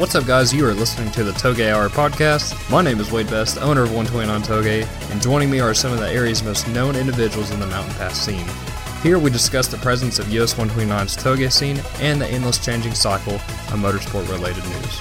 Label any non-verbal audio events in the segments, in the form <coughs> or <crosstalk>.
What's up, guys? You are listening to the Touge Hour podcast. My name is Wade Best, owner of 129 Touge, and joining me are some of the area's most known individuals in the Mountain Pass scene. Here we discuss the presence of US 129's Touge scene and the endless changing cycle of motorsport related news.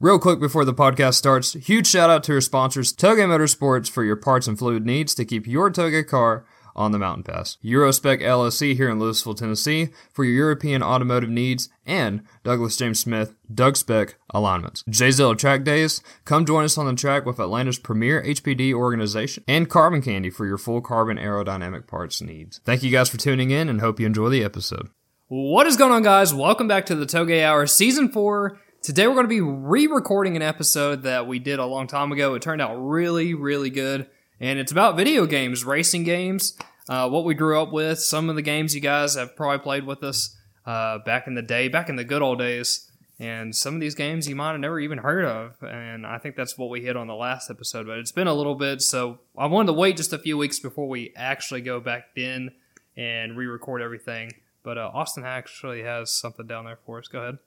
Real quick before the podcast starts, huge shout out to our sponsors, Touge Motorsports, for your parts and fluid needs to keep your Touge car on the Mountain Pass. Eurospec LLC here in Louisville, Tennessee for your European automotive needs, and Douglas James Smith, Doug Spec Alignments. Zilla Track Days, come join us on the track with Atlanta's premier HPD organization, and Carbon Candy for your full carbon aerodynamic parts needs. Thank you guys for tuning in and hope you enjoy the episode. What is going on, guys? Welcome back to the Touge Hour Season 4. Today we're going to be re recording an episode that we did a long time ago. It turned out really, really good and it's about video games, racing games, uh, what we grew up with. Some of the games you guys have probably played with us uh, back in the day, back in the good old days, and some of these games you might have never even heard of. And I think that's what we hit on the last episode. But it's been a little bit, so I wanted to wait just a few weeks before we actually go back in and re-record everything. But uh, Austin actually has something down there for us. Go ahead.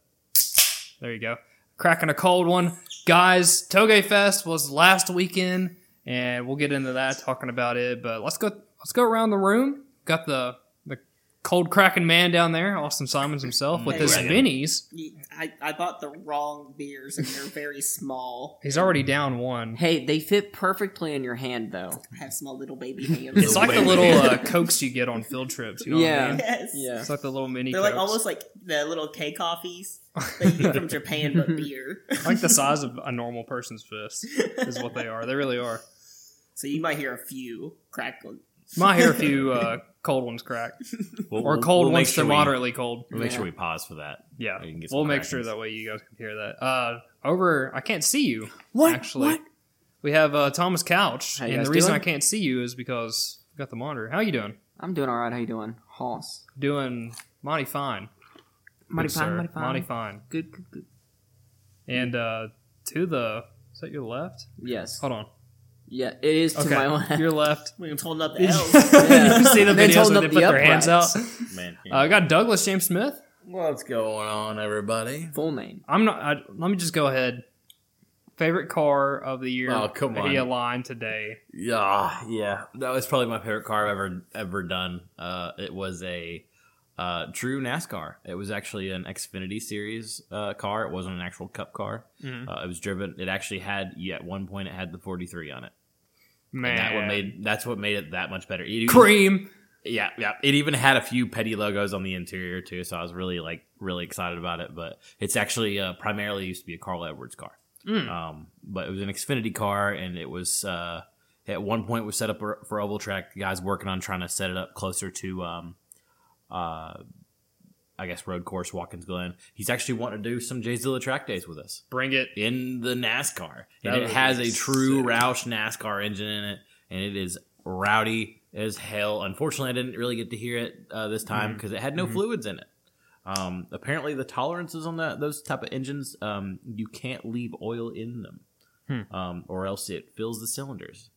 There you go. Cracking a cold one, guys. Touge Fest was last weekend and we'll get into that talking about it. But let's go let's go around the room. Got the the cold cracking man down there, Austin Simons himself, with his minis. I, I bought the wrong beers and they're very small. He's already down one. Hey, they fit perfectly in your hand, though. I have small little baby <laughs> hands. It's like the little uh, cokes you get on field trips. You know Yeah. what I mean? yes. Yeah. It's like the little mini. They're like Cokes. almost like the little K coffees that you get from <laughs> Japan, but beer. like the size <laughs> of a normal person's fist is what they are. They really are. So you might hear a few crackling. Might hear a few uh, cold ones crack, <laughs> We'll- or we'll- cold we'll make ones sure to we- moderately cold. We'll make Yeah. sure we pause for that. Yeah, We can get we'll some make sure crackings. that way you guys can hear that. Uh, over, I can't see you. What? Actually, What? we have uh, Thomas Couch, How you and guys the reason doing? I can't see you is because we got the monitor. How you doing? I'm doing all right. How you doing, Hoss? Doing mighty fine. Mighty fine, sir. mighty fine. Mighty fine. Good, good, good. And uh, to the is that your left? Yes. Hold on. Yeah, it is to Okay, my left. your left. We can holding up the <laughs> L's. you, Yeah. you see the Man's videos holding where they put the their hands out? <laughs> Man, Uh, I got Douglas James Smith. what's going on, everybody? Full name. I'm not. I, let me just go ahead. Favorite car of the year. Oh, come that He on. aligned today. Yeah, yeah. That was probably my favorite car I've ever ever done. Uh, it was a uh, true NASCAR. It was actually an Xfinity Series uh, car. It wasn't an actual Cup car. Mhm. Uh, it was driven. It actually had. Yeah, at one point it had the 43 on it. Man, And that what made that's what made it that much better. It even- cream. Yeah, yeah. It even had a few Petty logos on the interior too, so I was really like really excited about it. But it's actually uh, primarily used to be a Carl Edwards car. Mm. Um, but it was an Xfinity car, and it was uh, at one point was set up for, oval track. The guys working on trying to set it up closer to, um, uh, I guess road course Watkins Glen. He's actually wanting to do some Jay Zilla track days with us Bring it. in the NASCAR, and would it has a true sick. Roush NASCAR engine in it, and it is rowdy as hell. Unfortunately, I didn't really get to hear it uh, this time because it had no Mhm. fluids in it. Um, apparently, the tolerances on that those type of engines, um, you can't leave oil in them, Hmm. um, or else it fills the cylinders.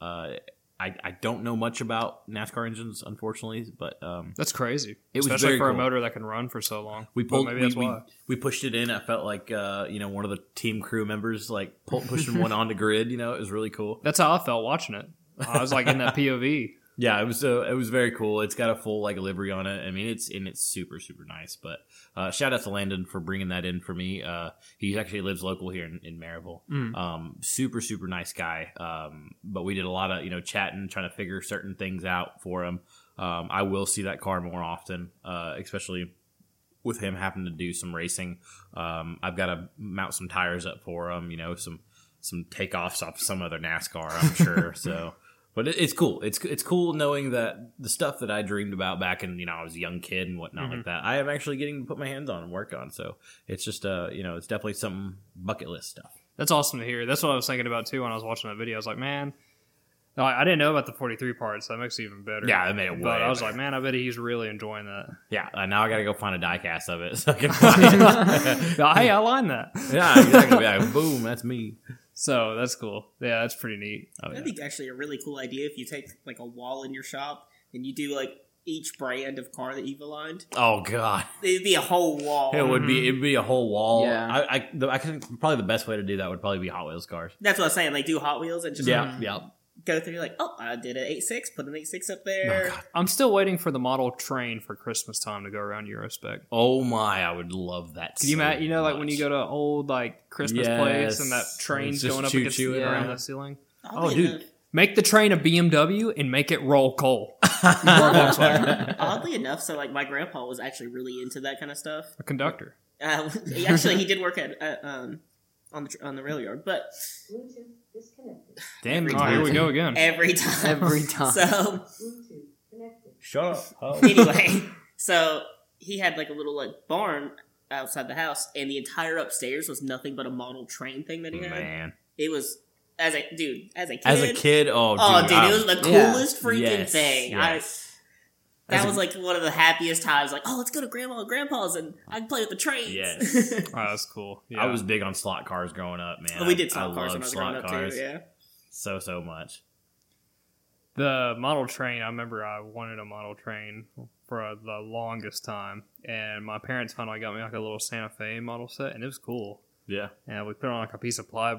Uh, I, I don't know much about NASCAR engines, unfortunately, but um, That's crazy. It was Especially very for a motor that can run for so long. we pulled. maybe we, that's we, why. we pushed it in. I felt like uh, you know one of the team crew members like pull, pushing one onto grid. You know, it was really cool. That's how I felt watching it. I was like in that <laughs> POV. Yeah, it was uh, it was very cool. It's got a full like livery on it. I mean, it's and it's super super nice. But uh, shout out to Landon for bringing that in for me. Uh, he actually lives local here in, in Maryville. Mm. Um, super super nice guy. Um, but we did a lot of you know chatting, trying to figure certain things out for him. Um, I will see that car more often, uh, especially with him having to do some racing. Um, I've got to mount some tires up for him. You know, some some takeoffs off some other NASCAR. I'm sure. <laughs> so. But it, it's cool. It's it's cool knowing that the stuff that I dreamed about back in you know I was a young kid and whatnot Mhm. like that, I am actually getting to put my hands on and work on. So it's just uh you know it's definitely some bucket list stuff. That's awesome to hear. That's what I was thinking about too when I was watching that video. I was like, man, no, I I didn't know about the 43 parts. That makes it even better. Yeah, I made it. But way I was better. like, man, I bet he's really enjoying that. yeah. Uh, now I got to go find a diecast of it so I can <laughs> buy it. Yeah, <laughs> hey, I lined that. yeah, exactly. Yeah, <laughs> boom, that's me. So that's cool. Yeah, that's pretty neat. Oh, yeah. That'd be actually a really cool idea if you take like a wall in your shop and you do like each brand of car that you've aligned. Oh god, It'd be a whole wall. it would be mm-hmm. it'd be a whole wall. Yeah. I I, the, I think probably the best way to do that would probably be Hot Wheels cars. That's what I'm saying. Like do Hot Wheels and just Yeah, yeah. Go through like, oh, I did an eight six, put an eight six up Oh, there. God. I'm still waiting for the model train for Christmas time to go around Eurospec. Oh my, I would love that. Can you so imagine? You know, like when you go to old like Christmas place and that train's going up choo-choo against the, it around around. the ceiling. Oddly Oh, dude. enough- Make the train a BMW and make it roll coal. <laughs> oddly enough, so like my grandpa was actually really into that kind of stuff. A conductor. Uh, <laughs> he- actually, he did work at uh, um on the tr- on the rail yard, but Bluetooth disconnected. Damn, Every Oh, here we go again. every <laughs> time, Every time. So Shut up. <laughs> Oh. anyway, so he had like a little like barn outside the house, and the entire upstairs was nothing but a model train thing that he had. Man, It was as a dude, as a kid. as a kid, oh, oh, dude, oh, dude, I- it was the Yeah. coolest freaking yes, thing. yes. I, that As a- was like one of the happiest times. Like, oh, let's go to grandma and grandpa's, and I can play with the trains. Yes. <laughs> Oh, that's cool. Yeah. I was big on slot cars growing up, man. we did slot I cars when I was slot growing up cars too. Yeah. so so much. the model train. I remember I wanted a model train for uh, the longest time, and my parents finally got me like a little Santa Fe model set, and it was cool. Yeah, And we put on like a piece of ply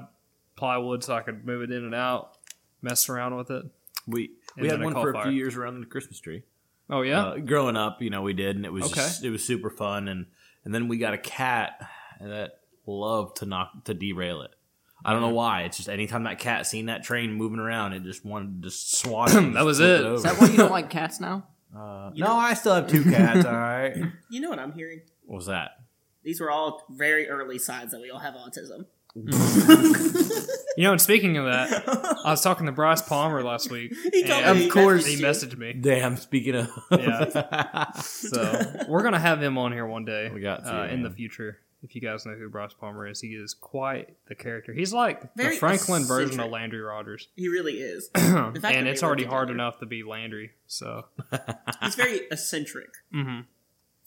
plywood so I could move it in and out, mess around with it. we we had one call for a fire. few years around the Christmas tree. Oh yeah. Uh, growing up, you know, we did, and it was Okay. just, it was super fun. And and then we got a cat that loved to knock to derail it. I don't know why. It's just anytime that cat seen that train moving around, it just wanted to just <clears throat> swat it. That was flip it. over. Is that why you don't like cats now? <laughs> Uh, no, know- I still have two cats. all right. <coughs> You know what I'm hearing? What was that? These were all very early signs that we all have autism. You know, and speaking of that, <laughs> I was talking to Bryce Palmer last week. He told and me he Of course. he messaged messaged me. Damn. Speaking of, Yeah. So we're gonna have him on here one day. We got to, uh, in the man. future. If you guys know who Bryce Palmer is, he is quite the character. He's like Very the Franklin version of eccentric. Landry Rogers, He really is. <clears throat> and fact that it's they already work hard together. enough to be Landry. So, <laughs> He's very eccentric. hmm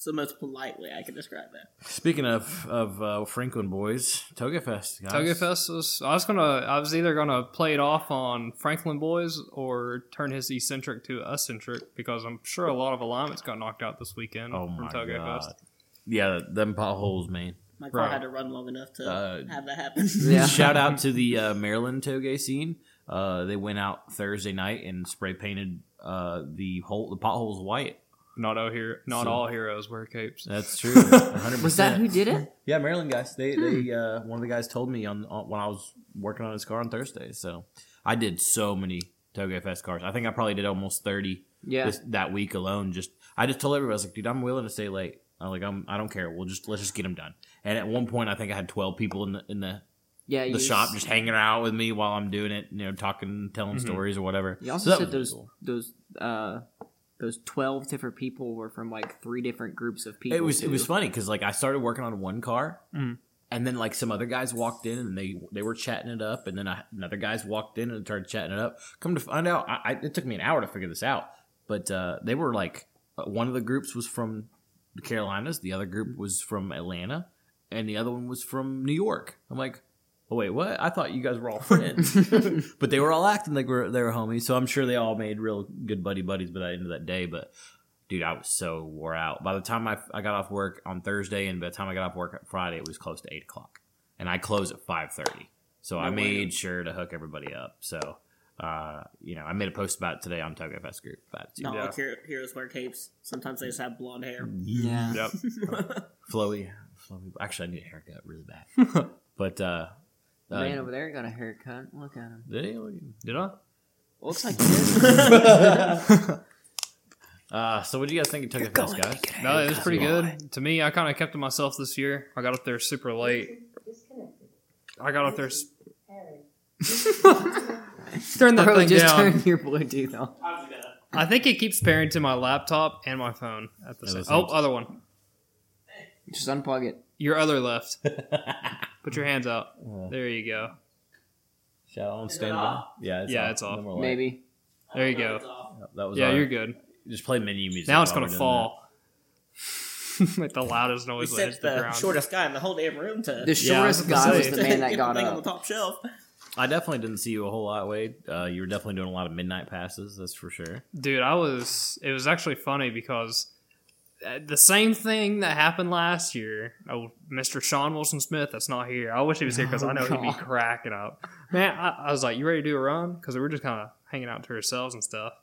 It's the most polite way I can describe that. Speaking of of uh, Franklin boys, Touge Fest. Guys. Touge Fest was. I was gonna. I was either gonna play it off on Franklin Boys or turn his eccentric to eccentric because I'm sure a lot of alignments got knocked out this weekend Oh from my Touge god. Fest. Yeah, them potholes, man. My car Right. had to run long enough to Uh, have that happen. Yeah. <laughs> <laughs> Shout out to the uh, Maryland Touge scene. Uh, they went out Thursday night and spray painted uh, the hole, the potholes white. Not all hero, not So- all heroes wear capes. That's <laughs> true. <laughs> 100%. Was that who did it? Yeah, Maryland guys. They they uh, one of the guys told me on, on when I was working on his car on Thursday. So I did so many Touge Fest cars. I think I probably did almost thirty Yeah. this, that week alone. Just I just told everybody I was like, dude, I'm willing to stay late. I'm like, I'm I don't care. We'll just let's just get them done. And at one point, I think I had twelve people in the in the Yeah. the shop just hanging out with me while I'm doing it, you know, talking, telling Mhm. stories or whatever. You also So that said those cool. those uh those twelve different people were from like three different groups of people. It was it was funny because like I started working on one car, Mhm. and then like some other guys walked in and they they were chatting it up, and then I, another guys walked in and started chatting it up. Come to find out, I, I, it took me an hour to figure this out, but uh, they were like uh, one of the groups was from the Carolinas, the other group was from Atlanta, and the other one was from New York. I'm like. Oh wait, what? I thought you guys were all friends, <laughs> but they were all acting like we're, they were homies. So I'm sure they all made real good buddy buddies by the end of that day. But dude, I was so wore out. By the time I, I got off work on Thursday, and by the time I got off work on Friday, it was close to eight o'clock, and I close at five thirty. So I No made way. sure to hook everybody up. So, uh, you know, I made a post about it today on Touge Fest group about it too. Not Yeah. all hero- heroes wear capes. Sometimes they just have blonde hair. yeah. Yep. <laughs> flowy, flowy. Actually, I need a haircut really bad. <laughs> but uh, uh, Man over there got a haircut. Look at him. did he? Did I? Looks like <laughs> he. <laughs> Uh, so what do you guys think of Touge Fest, guys? No, it was pretty good. To me, I kind of kept to myself this year. I got up there super late. I got up there. s- <laughs> Turn that Bro, thing just down. turn your Bluetooth on. I think it keeps pairing to my laptop and my phone at the same. the Oh, other one. Just unplug it. Your other left. Put your hands out. Uh, There you go. Shall on standby? Yeah, Yeah, off. it's off. No. Maybe. There you go. Yep, That was Yeah, our- you're good. Just play menu music. Now it's gonna fall. like <laughs> the loudest noise that set hits the the ground. shortest guy in the whole damn room to The Yeah, I was shortest gonna guy was the man that <laughs> got thing on the top shelf. I definitely didn't see you a whole lot, Wade. Uh, you were definitely doing a lot of midnight passes, that's for sure. Dude, I was. It was actually funny because the same thing that happened last year. Oh, Mr. Sean Wilson Smith, that's not here. I wish he was here because I know he'd be cracking up. Man, I, I was like, "You ready to do a run?" Because we were just kind of hanging out to ourselves and stuff.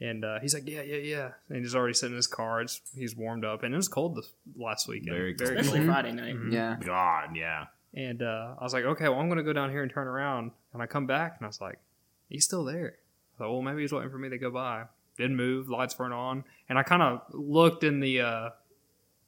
And uh, he's like, "Yeah, yeah, yeah." And he's already sitting in his car. It's, he's warmed up, and it was cold this last weekend. Very cold. Especially. Friday night. Mhm. Yeah. God, yeah. And uh, I was like, okay, well, I'm going to go down here and turn around. And I come back, and I was like, he's still there. I thought, well, maybe he's waiting for me to go by. Didn't move, lights weren't on. And I kind of looked in the uh,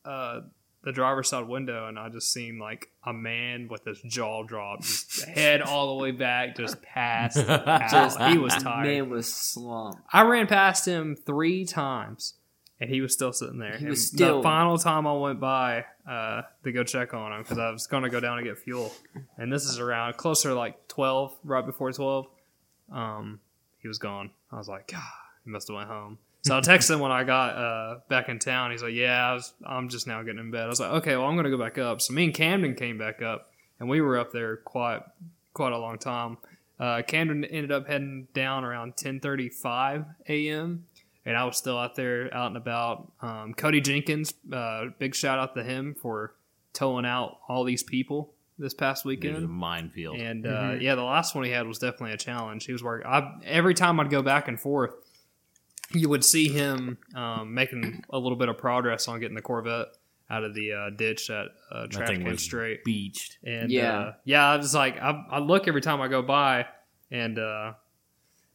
uh, the driver's side window, and I just seen like a man with his jaw dropped, just head all the way back, just passed <laughs> out. Just he was tired. Man was slumped. I ran past him three times, and he was still sitting there. He was still- the final time I went by uh, to go check on him because I was going to go down and get fuel, and this is around closer to like twelve, right before twelve. Um, he was gone. I was like, God, he must have went home. So I texted him when I got uh, back in town. He's like, Yeah, I was, I'm just now getting in bed. I was like, Okay, well, I'm going to go back up. So me and Camden came back up, and we were up there quite quite a long time. Uh, Camden ended up heading down around 10:35 a.m. and I was still out there out and about. Um, Cody Jenkins, uh, big shout out to him for towing out all these people this past It was a weekend. minefield. And uh, Mhm. yeah, the last one he had was definitely a challenge. He was working. I, every time I'd go back and forth, you would see him um, making a little bit of progress on getting the Corvette out of the uh, ditch at uh, that trash thing can was straight. beached. And Yeah. uh, yeah, I was like, I, I look every time I go by, and uh,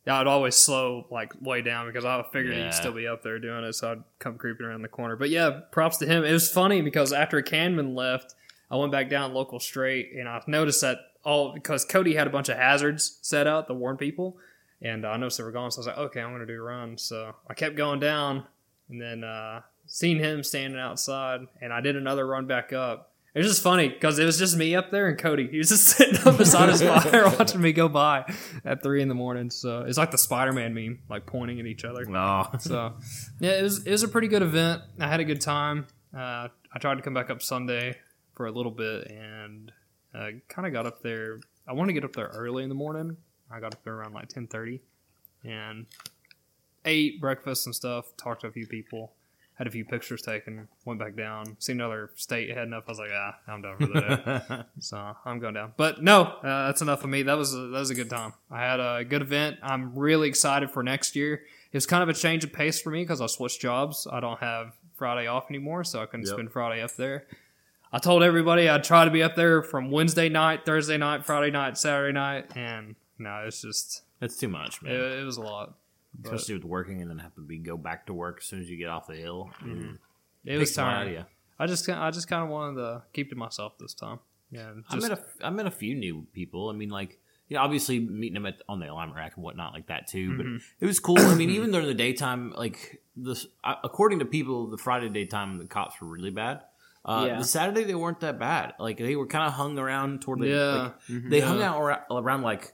yeah, I'd always slow like way down because I figured Yeah. he'd still be up there doing it, so I'd come creeping around the corner. But yeah, props to him. It was funny because after Camden left, I went back down local straight, and I noticed that all because Cody had a bunch of hazards set out to warn people, and I noticed they were gone, so I was like, okay, I'm gonna do a run. So I kept going down, and then uh, seen him standing outside, and I did another run back up. It was just funny because it was just me up there and Cody. He was just <laughs> sitting up beside his <laughs> fire watching me go by at three in the morning. So it's like the Spider Man meme, like pointing at each other. Oh, <laughs> So yeah, it was it was a pretty good event. I had a good time. Uh, I tried to come back up Sunday for a little bit and uh, kind of got up there. I wanted to get up there early in the morning. I got up there around like ten thirty and ate breakfast and stuff. Talked to a few people. Had a few pictures taken. Went back down. Seen another state heading up. I was like, ah, I'm done for the day. So I'm going down. But no, uh, that's enough of me. That was a, that was a good time. I had a good event. I'm really excited for next year. It was kind of a change of pace for me because I switched jobs. I don't have Friday off anymore, so I couldn't Yep. spend Friday up there. I told everybody I'd try to be up there from Wednesday night, Thursday night, Friday night, Saturday night, and no, it's just it's too much, it, man. it was a lot. But Especially with working and then have to be go back to work as soon as you get off the hill. Mm. it was Takes a lot out of tiring. I just I just kind of wanted to keep to myself this time. Yeah, I just, met a I met a few new people. I mean, like yeah, obviously meeting them at on the alignment rack and whatnot like that too. But it was cool. I mean, <clears throat> even during the daytime, like this, uh, according to people, the Friday daytime the cops were really bad. Uh, Yeah. The Saturday they weren't that bad. Like they were kind of hung around toward the. Yeah. like, they hung out around, around like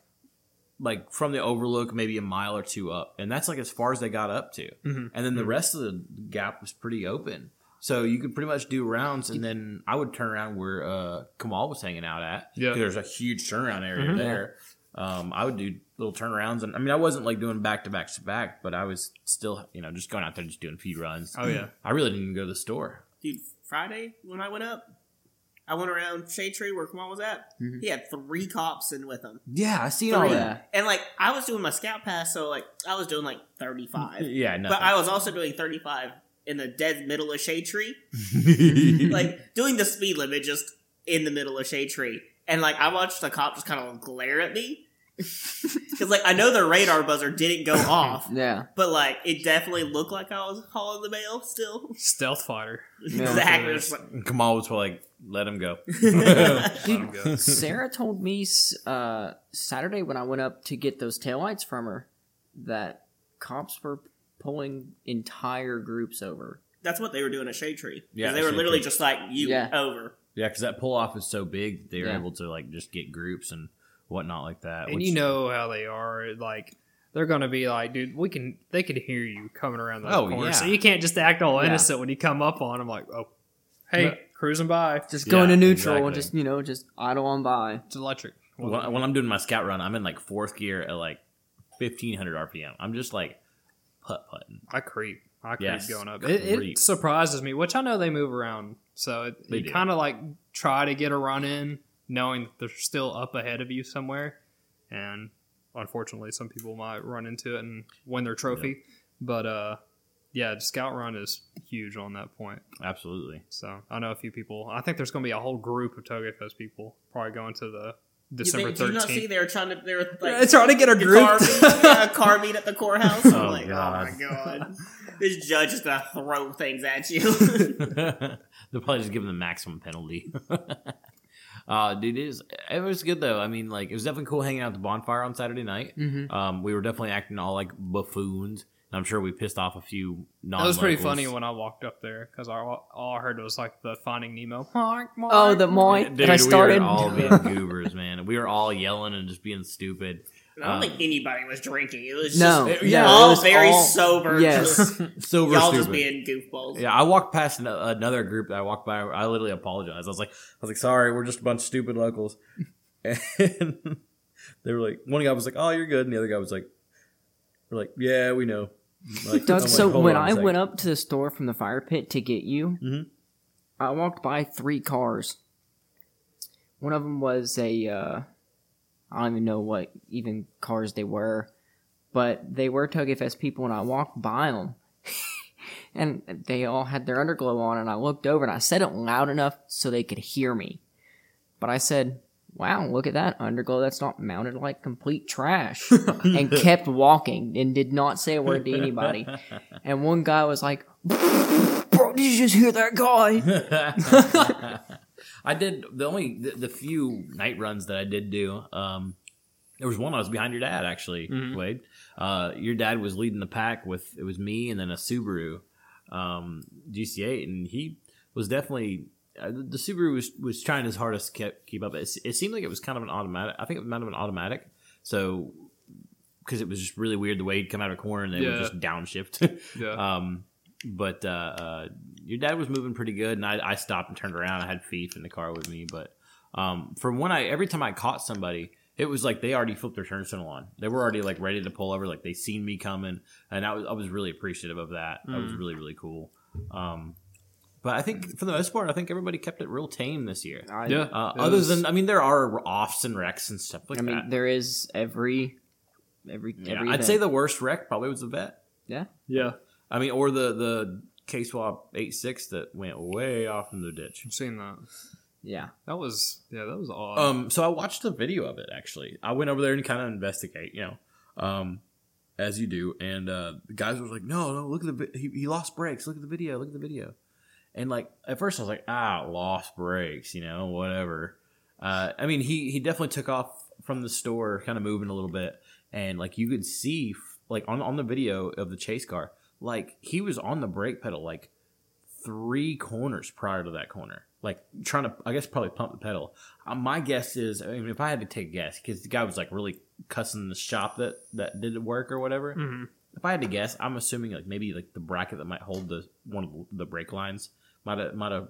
like from the overlook maybe a mile or two up and that's like as far as they got up to. Mhm. and then the rest of the gap was pretty open. So you could pretty much do rounds and then i would turn around where uh kamal was hanging out at. Yeah, there's a huge turnaround area Mhm. there. Um i would do little turnarounds and i mean i wasn't like doing back to back to back but i was still you know just going out there just doing a few runs. Oh yeah, i really didn't even go to the store. Dude, Friday when I went up, I went around Shade Tree where Kamal was at. Mhm. He had three cops in with him. yeah i seen all all that And like I was doing my scout pass, so like I was doing like 35. yeah no but I was also doing 35 in the dead middle of Shade Tree. like <laughs> like doing the speed limit just in the middle of Shade Tree. And like I watched the cop just kind of glare at me. <laughs> Cause like I know the radar buzzer didn't go <laughs> off, Yeah. but like it definitely looked like I was hauling the mail still. stealth fighter. Exactly. It's like- kamal was like let him go <laughs> Let 'em go. <laughs> Sarah told me uh, Saturday when I went up to get those taillights from her that cops were pulling entire groups over. That's what they were doing at Shade Tree. 'Cause Yeah, they were literally Tree. just like you Yeah. over. Yeah, because that pull off is so big, they were Yeah. able to like just get groups and whatnot like that. and which- you know how they are. Like they're gonna be like, dude, we can. They can hear you coming around the Oh, corners, so you can't just act all Yeah. innocent when you come up on them. Like, oh, hey, Yeah. Cruising by. Just Yeah, go into neutral exactly. and just, you know, just idle on by. It's electric. when, when I'm doing my scout run, I'm in like fourth gear at like 1500 RPM. I'm just like putt putting. I creep. I creep Yes. going up. It, Creep. it surprises me, which I know they move around, so it, They you do. kind of like try to get a run in, knowing that they're still up ahead of you somewhere, and unfortunately, some people might run into it and win their trophy. But uh, yeah, scout run is huge on that point. Absolutely. So I know a few people. I think there's going to be a whole group of Touge Fest people probably going to the You December think- Did you not see thirteenth. they were trying to they were like <laughs> Yeah, trying to get a group. car meet, yeah, a car meet at the courthouse. <laughs> I'm Oh, like, God. oh my god, this judge is gonna throw things at you. <laughs> They'll probably just give them the maximum penalty. uh, dude, it, is, it was good though. I mean, like it was definitely cool hanging out at the bonfire on Saturday night. Mhm. Um, we were definitely acting all like buffoons. And I'm sure we pissed off a few non. That was pretty funny when I walked up there because all, all I heard was like the Finding Nemo. <laughs> Mark, Mark. Oh, the Moy Dude, that I started. we were all <laughs> being goobers, man. We were all yelling and just being stupid. I don't Um, think anybody was drinking. It was no, just It- yeah, no, all it was very all- sober. Yes. just- <laughs> Sober y'all stupid. just being goofballs. Yeah, I walked past an- another group that I walked by. I literally apologized. I was like, I was like, sorry, we're just a bunch of stupid locals. And they were like, one guy was like, oh, you're good, and the other guy was like, we're like, yeah, we know. Like, Doug, so like, when I went up to the store from the fire pit to get you, Mhm. I walked by three cars. One of them was a, uh, I don't even know what even cars they were, but they were Touge Fest people, and I walked by them. <laughs> and they all had their underglow on, and I looked over and I said it loud enough so they could hear me. But I said, Wow, look at that underglow that's not mounted like complete trash. <laughs> and kept walking and did not say a word to anybody. <laughs> And one guy was like, <laughs> Bro, did you just hear that guy? I did the only the, the few night runs that I did do. Um, there was one I was behind your dad actually, Mhm. Wade. Uh, your dad was leading the pack with it was me and then a Subaru um, GC8, and he was definitely uh, the the Subaru was was trying his hardest to keep, keep up. It, it seemed like it was kind of an automatic. I think it might have been automatic. So because it was just really weird the way he'd come out of a corner and they would just downshift. <laughs> Yeah. Um, but uh, uh, your dad was moving pretty good, and I, I stopped and turned around. I had Fief in the car with me, but um, from when I every time I caught somebody, it was like they already flipped their turn signal on. They were already like ready to pull over, like they seen me coming, and I was I was really appreciative of that. That was Mm. really really cool. Um, but I think for the most part, I think everybody kept it real tame this year. I, yeah. Uh, other was- than, I mean, there are offs and wrecks and stuff like that. I mean, there is every, every, Yeah, every. I'd say the worst wreck probably was the vet. yeah. yeah. I mean, or the the K swap eight six that went way off in the ditch. I've seen that. Yeah. That was yeah. That was odd. Um, so I watched a video of it. Actually, I went over there and kind of investigate. You know, um, as you do. And uh, the guys were like, "No, no, look at the vi- he, he lost brakes. Look at the video. Look at the video." And like at first, I was like, "Ah, lost brakes. You know, whatever." Uh, I mean, he he definitely took off from the store, kind of moving a little bit, and like you could see, like on on the video of the chase car, like he was on the brake pedal like three corners prior to that corner, like trying to, I guess, probably pump the pedal. Uh, my guess is, I mean, if I had to take a guess, because the guy was like really cussing the shop that that did the work or whatever. Mhm. If I had to guess, I'm assuming like maybe like the bracket that might hold the one of the brake lines might have might have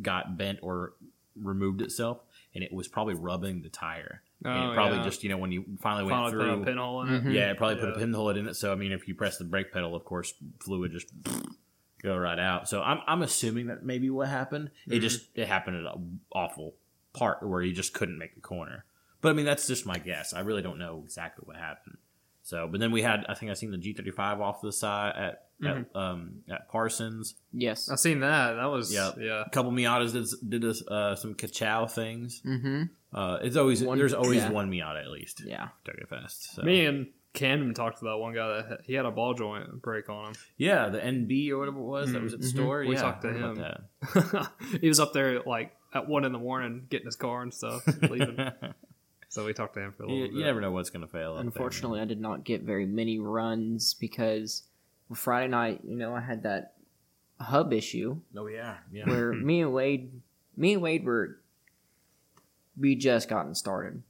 got bent or removed itself, and it was probably rubbing the tire. and Oh, it probably yeah. just you know when you finally went Finally put through, a pinhole in it. Mhm. yeah, it probably put a pinhole in it. So I mean, if you press the brake pedal, of course, fluid just <sniffs> go right out. So I'm I'm assuming that maybe what happened. It Mhm. just it happened at an awful part where you just couldn't make the corner. But I mean, that's just my guess. I really don't know exactly what happened. So, but then we had I think I seen the G35 off the side at at um at Parsons. Yes. I've seen that. That was Yep. yeah. A couple Miatas did did uh, some Kachow things. Mm-hmm. Uh, it's always One- there's always yeah. one Miata at least. Yeah. Target Fest. So. Me and Camden talked to that one guy that he had a ball joint break on him. Yeah, the NB or whatever it was that was at the Mhm. store. We yeah, talked to him. about <laughs> he was up there like at one in the morning getting his car and stuff, <laughs> leaving. so we talked to him for a little you, bit. you never know what's going to fail. out there, Unfortunately, I did not get very many runs because Friday night, you know, I had that hub issue. Oh yeah, yeah. where <laughs> me and Wade, me and Wade were, we just gotten started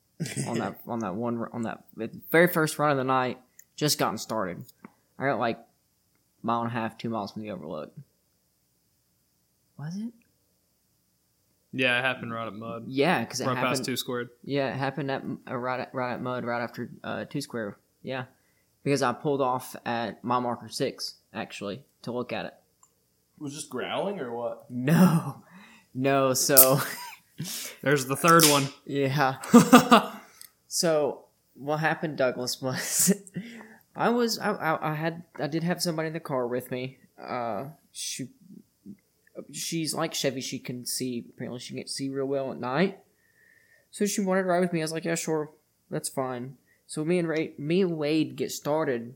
on that <laughs> on that one on that very first run of the night. Just gotten started. I got like mile and a half, two miles from the overlook. Was it? Yeah, it happened right at Mud. Yeah, because it Right happened. past two squared. Yeah, it happened at uh, right at, right at Mud right after uh, two square. Yeah, because I pulled off at my marker six actually to look at it. Was just growling or what? No, <laughs> no. So <laughs> There's the third one. yeah. <laughs> So what happened, Douglas, was I was I, I, I had I did have somebody in the car with me. Uh, she she's like Chevy. She can see apparently she can see real well at night. So she wanted to ride with me. I was like, yeah, sure, that's fine. So me and Ray, me and Wade get started.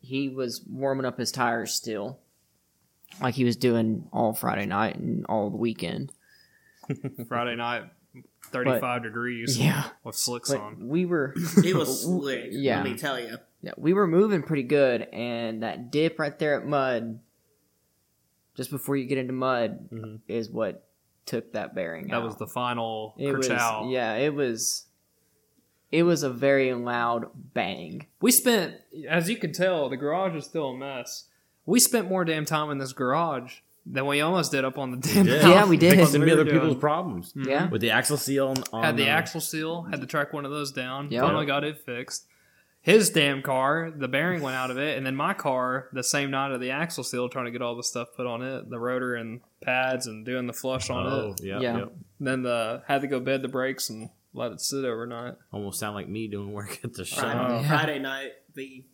He was warming up his tires still, like he was doing all Friday night and all the weekend. <laughs> Friday night, 35 degrees. Yeah, With slicks but on. we were <laughs> It was <laughs> slick. Yeah. Let me tell you. Yeah, we were moving pretty good, and that dip right there at mud, just before you get into mud, Mhm. is what took that bearing That out. was the final it was, yeah, it was. It was a very loud bang. We spent, as you can tell, the garage is still a mess. We spent more damn time in this garage than we almost did up on the damn did. Yeah, we did. Fixing We were other doing- people's problems Yeah, with the axle seal on. on had the uh, axle seal, had to track one of those down. Yep. Finally got it fixed. His damn car, the bearing went out of it, and then my car, the same night of the axle seal, trying to get all the stuff put on it, the rotor and pads, and doing the flush on Oh, it. yeah, Yeah. yeah. Then the had to go bed the brakes and let it sit overnight. Almost sound like me doing work at the shop. Friday, Yeah. Friday night, the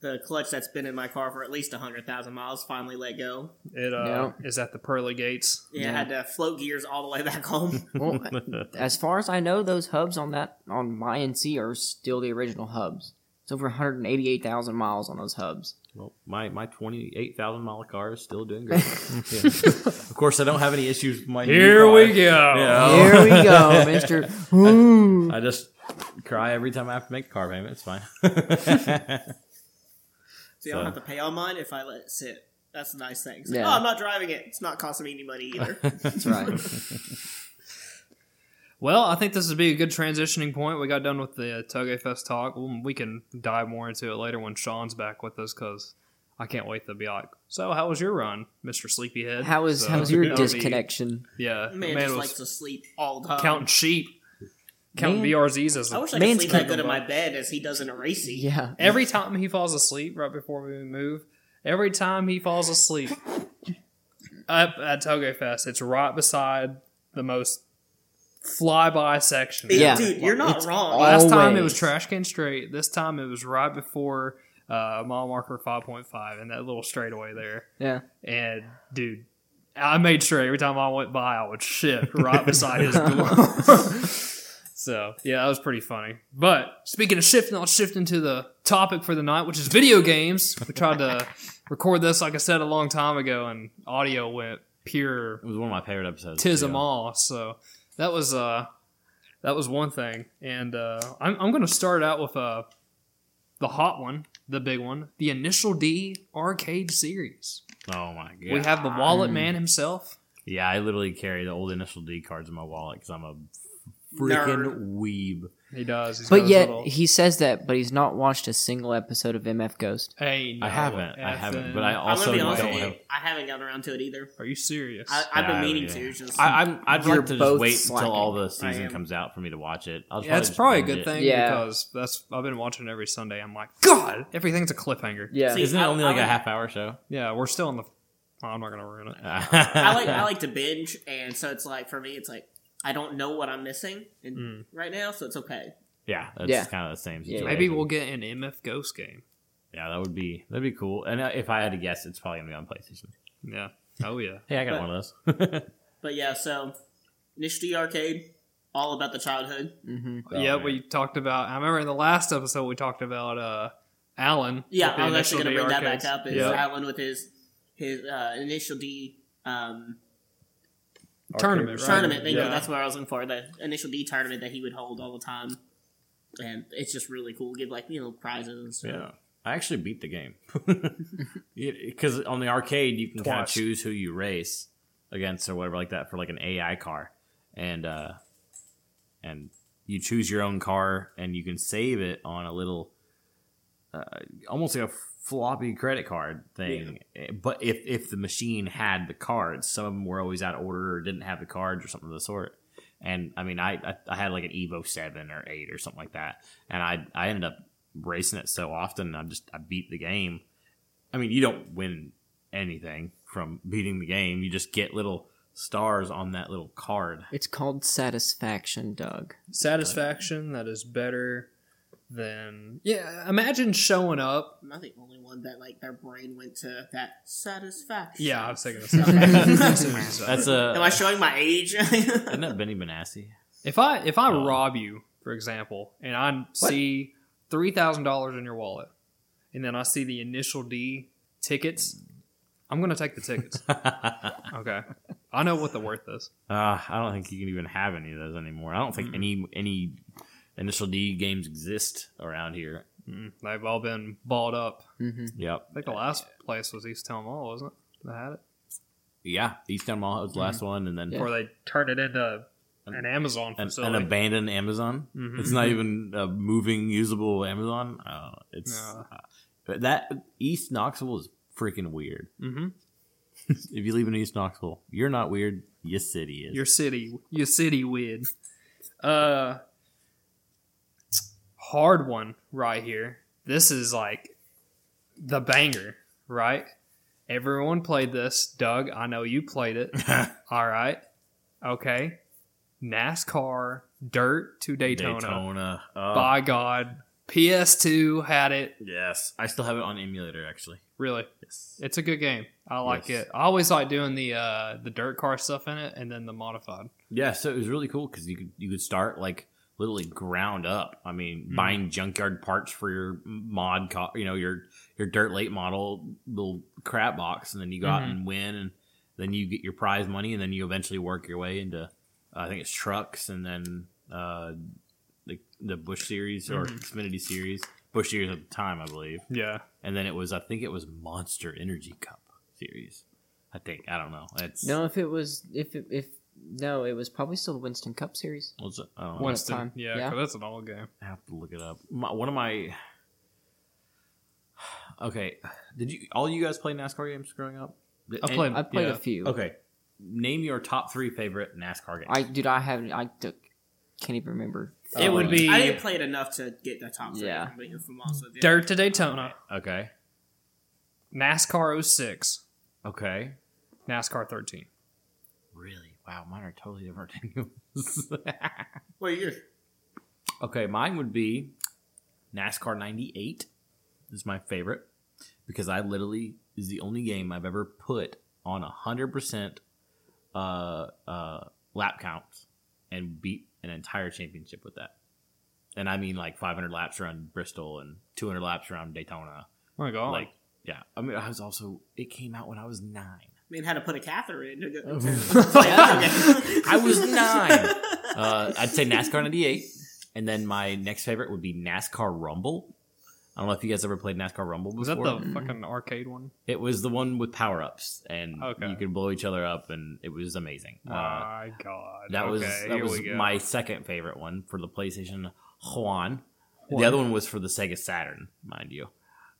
the clutch that's been in my car for at least hundred thousand miles finally let go. It uh, is at the pearly gates. Yeah, Yeah. I had to float gears all the way back home. <laughs> well, <laughs> as far as I know, those hubs on that on my NC are still the original hubs. It's over 188,000 miles on those hubs. Well, my my twenty eight thousand mile car is still doing great. <laughs> Yeah. Of course, I don't have any issues with my. new Here car. we go. Yeah. Here we go, <laughs> Mister. Ooh. I just cry every time I have to make a car payment. It's fine. <laughs> So you don't have to pay on mine if I let it sit. That's a nice thing. It's like, Yeah. Oh, I'm not driving it. It's not costing me any money either. That's right. Well, I think this would be a good transitioning point. We got done with the uh, Touge Fest talk. We can dive more into it later when Sean's back with us because I can't wait to be like, so how was your run, Mister Sleepyhead? How was So, how was your that'll be- disconnection? Yeah, Man, man, just was likes to sleep all the time. counting sheep, counting Man. VRZs as I wish I could sleep that good in my bed as he does in a racy. Yeah, Every time he falls asleep, right before we move, every time he falls asleep <laughs> up at Touge Fest, it's right beside the most flyby section. Yeah. dude, you're not It's wrong. all- Last time it was trash can straight. This time it was right before uh, mile marker 5.5 and that little straightaway there. yeah. And dude, I made sure every time I went by, I would shit right <laughs> beside his door. <laughs> so yeah, that was pretty funny. But speaking of shifting, I'll shift into the topic for the night, which is video games. We tried to record this, like I said, a long time ago, and audio went pure It was one of my favorite episodes. tis too. them all. So that was uh that was one thing, and uh, I'm I'm going to start out with uh the hot one, the big one, the Initial D arcade series. Oh my god! We have the Wallet Man himself. Yeah, I literally carry the old initial D cards in my wallet because I'm a Nerd. freaking weeb. He does. He's But yet little- he says that, but he's not watched a single episode of MF Ghost. hey, no, I haven't. I haven't. But I effing- I'm also gonna be don't honest have. I haven't gotten around to it either. Are you serious? I, I've been Yeah, meaning yeah. to. Just I, I'm, I'd like to just wait slacking. until all the season comes out for me to watch it. I'll yeah, it's just probably a good it. thing Yeah. because that's I've been watching it every Sunday. I'm like, God, everything's a cliffhanger. Yeah, See, Isn't it only I like a half hour show? Yeah, we're still in the. oh, I'm not gonna ruin it. <laughs> I like I like to binge, and so it's like for me, it's like I don't know what I'm missing in, Mm. right now, so it's okay. Yeah, that's Yeah. kind of the same Yeah. situation. Maybe we'll get an MF Ghost game. Yeah, that would be that'd be cool. And uh, if I had to guess, it's probably gonna be on PlayStation. Yeah. Oh yeah. <laughs> Hey, I got But- one of those. <laughs> But yeah, so Initial D Arcade, all about the childhood. hmm Oh, yeah, man. we talked about. I remember in the last episode we talked about uh, Alan. Yeah, I was actually going to D bring that back up. Is Yeah. Alan with his his uh, initial D um, tournament, right? tournament. Thank you. Yeah. That's what I was looking for. The initial D tournament that he would hold all the time, and it's just really cool. Give like you know prizes and stuff. yeah, I actually beat the game <laughs> because on the arcade you can kind of choose who you race against or whatever like that for like an AI car, and uh, and you choose your own car and you can save it on a little uh, almost like a floppy credit card thing. Eh, But if if the machine had the cards, some of them were always out of order or didn't have the cards or something of the sort. And I mean, I I, I had like an Evo seven or eight or something like that, and I I ended up racing it so often. I just I beat the game. I mean, you don't win anything from beating the game. You just get little stars on that little card. It's called satisfaction, Doug. Satisfaction that is better than yeah. Imagine showing up. I'm not the only one that like their brain went to that satisfaction. Yeah, I was thinking the same thing. As soon as you said That's a. Am I showing my age? <laughs> isn't that Benny Benassi? If I if I Oh. rob you, for example, and I see three thousand dollars in your wallet, and then I see the initial D tickets, I'm gonna take the tickets. <laughs> okay, I know what the worth is. Uh, I don't think you can even have any of those anymore. I don't Mm. think any any initial D games exist around here. Mm, they've all been balled up. hmm Yep. I think the last place was East Town Mall, wasn't it? That had it Yeah, Easttown Mall was the last one, and then Yeah. before they turned it into an Amazon an, facility. an abandoned Amazon. Mhm. It's not even a moving, usable Amazon. Uh, it's No. uh, that East Knoxville is freaking weird. hmm <laughs> if you live in East Knoxville, you're not weird. Your city is. Your city, your city weird. Uh, hard one right here. This is like the banger, right? Everyone played this. Doug, I know you played it. <laughs> All right. Okay. NASCAR Dirt to Daytona. Daytona. Oh, By God. PS2 had it. yes, I still have it on emulator actually. Really. Yes. It's a good game. I like Yes. it. I always like doing the uh the dirt car stuff in it and then the modified. Yeah, so it was really cool because you could you could start like literally ground up. I mean, Mhm. buying junkyard parts for your mod, co- you know, your your dirt late model little crap box, and then you go out Mhm. and win, and then you get your prize money, and then you eventually work your way into I think it's trucks, and then uh, the the Busch series or Mhm. Xfinity series, Busch series at the time, I believe, Yeah. and then it was I think it was Monster Energy Cup series. I think I don't know. It's No, if it was, if it, if no, it was probably still the Winston Cup Series. what's it? I don't know. Winston. time. Yeah, Yeah. 'cause that's an old game. I have to look it up. My, one of my <sighs> okay, did you all you guys play NASCAR games growing up? Did- I and- played- I played Yeah. a few. Okay, name your top three favorite NASCAR games. I dude, I haven't. I took, can't even remember. It would Uh, be I didn't play it enough to get the top three. Yeah. But if I'm also the- Dirt to Daytona, okay, NASCAR 06, okay, NASCAR 13 wow, mine are totally different than <laughs> yours. Wait, yours? Okay, mine would be NASCAR 98 is my favorite because I literally is the only game I've ever put on 100% uh, uh, lap counts and beat an entire championship with that. And I mean like 500 laps around Bristol and 200 laps around Daytona. Oh my god. Like yeah. I mean I was also it came out when I was 9 mean, had to put a catheter in. <laughs> <laughs> I was nine. <laughs> Uh, I'd say NASCAR '98, and then my next favorite would be NASCAR Rumble. I don't know if you guys ever played NASCAR Rumble before. was that the fucking arcade one? It was the one with power ups, and Okay. you could blow each other up, and it was amazing. Uh, my god. that was that was my second favorite one for the PlayStation One. Juan. The other one was for the Sega Saturn, mind you.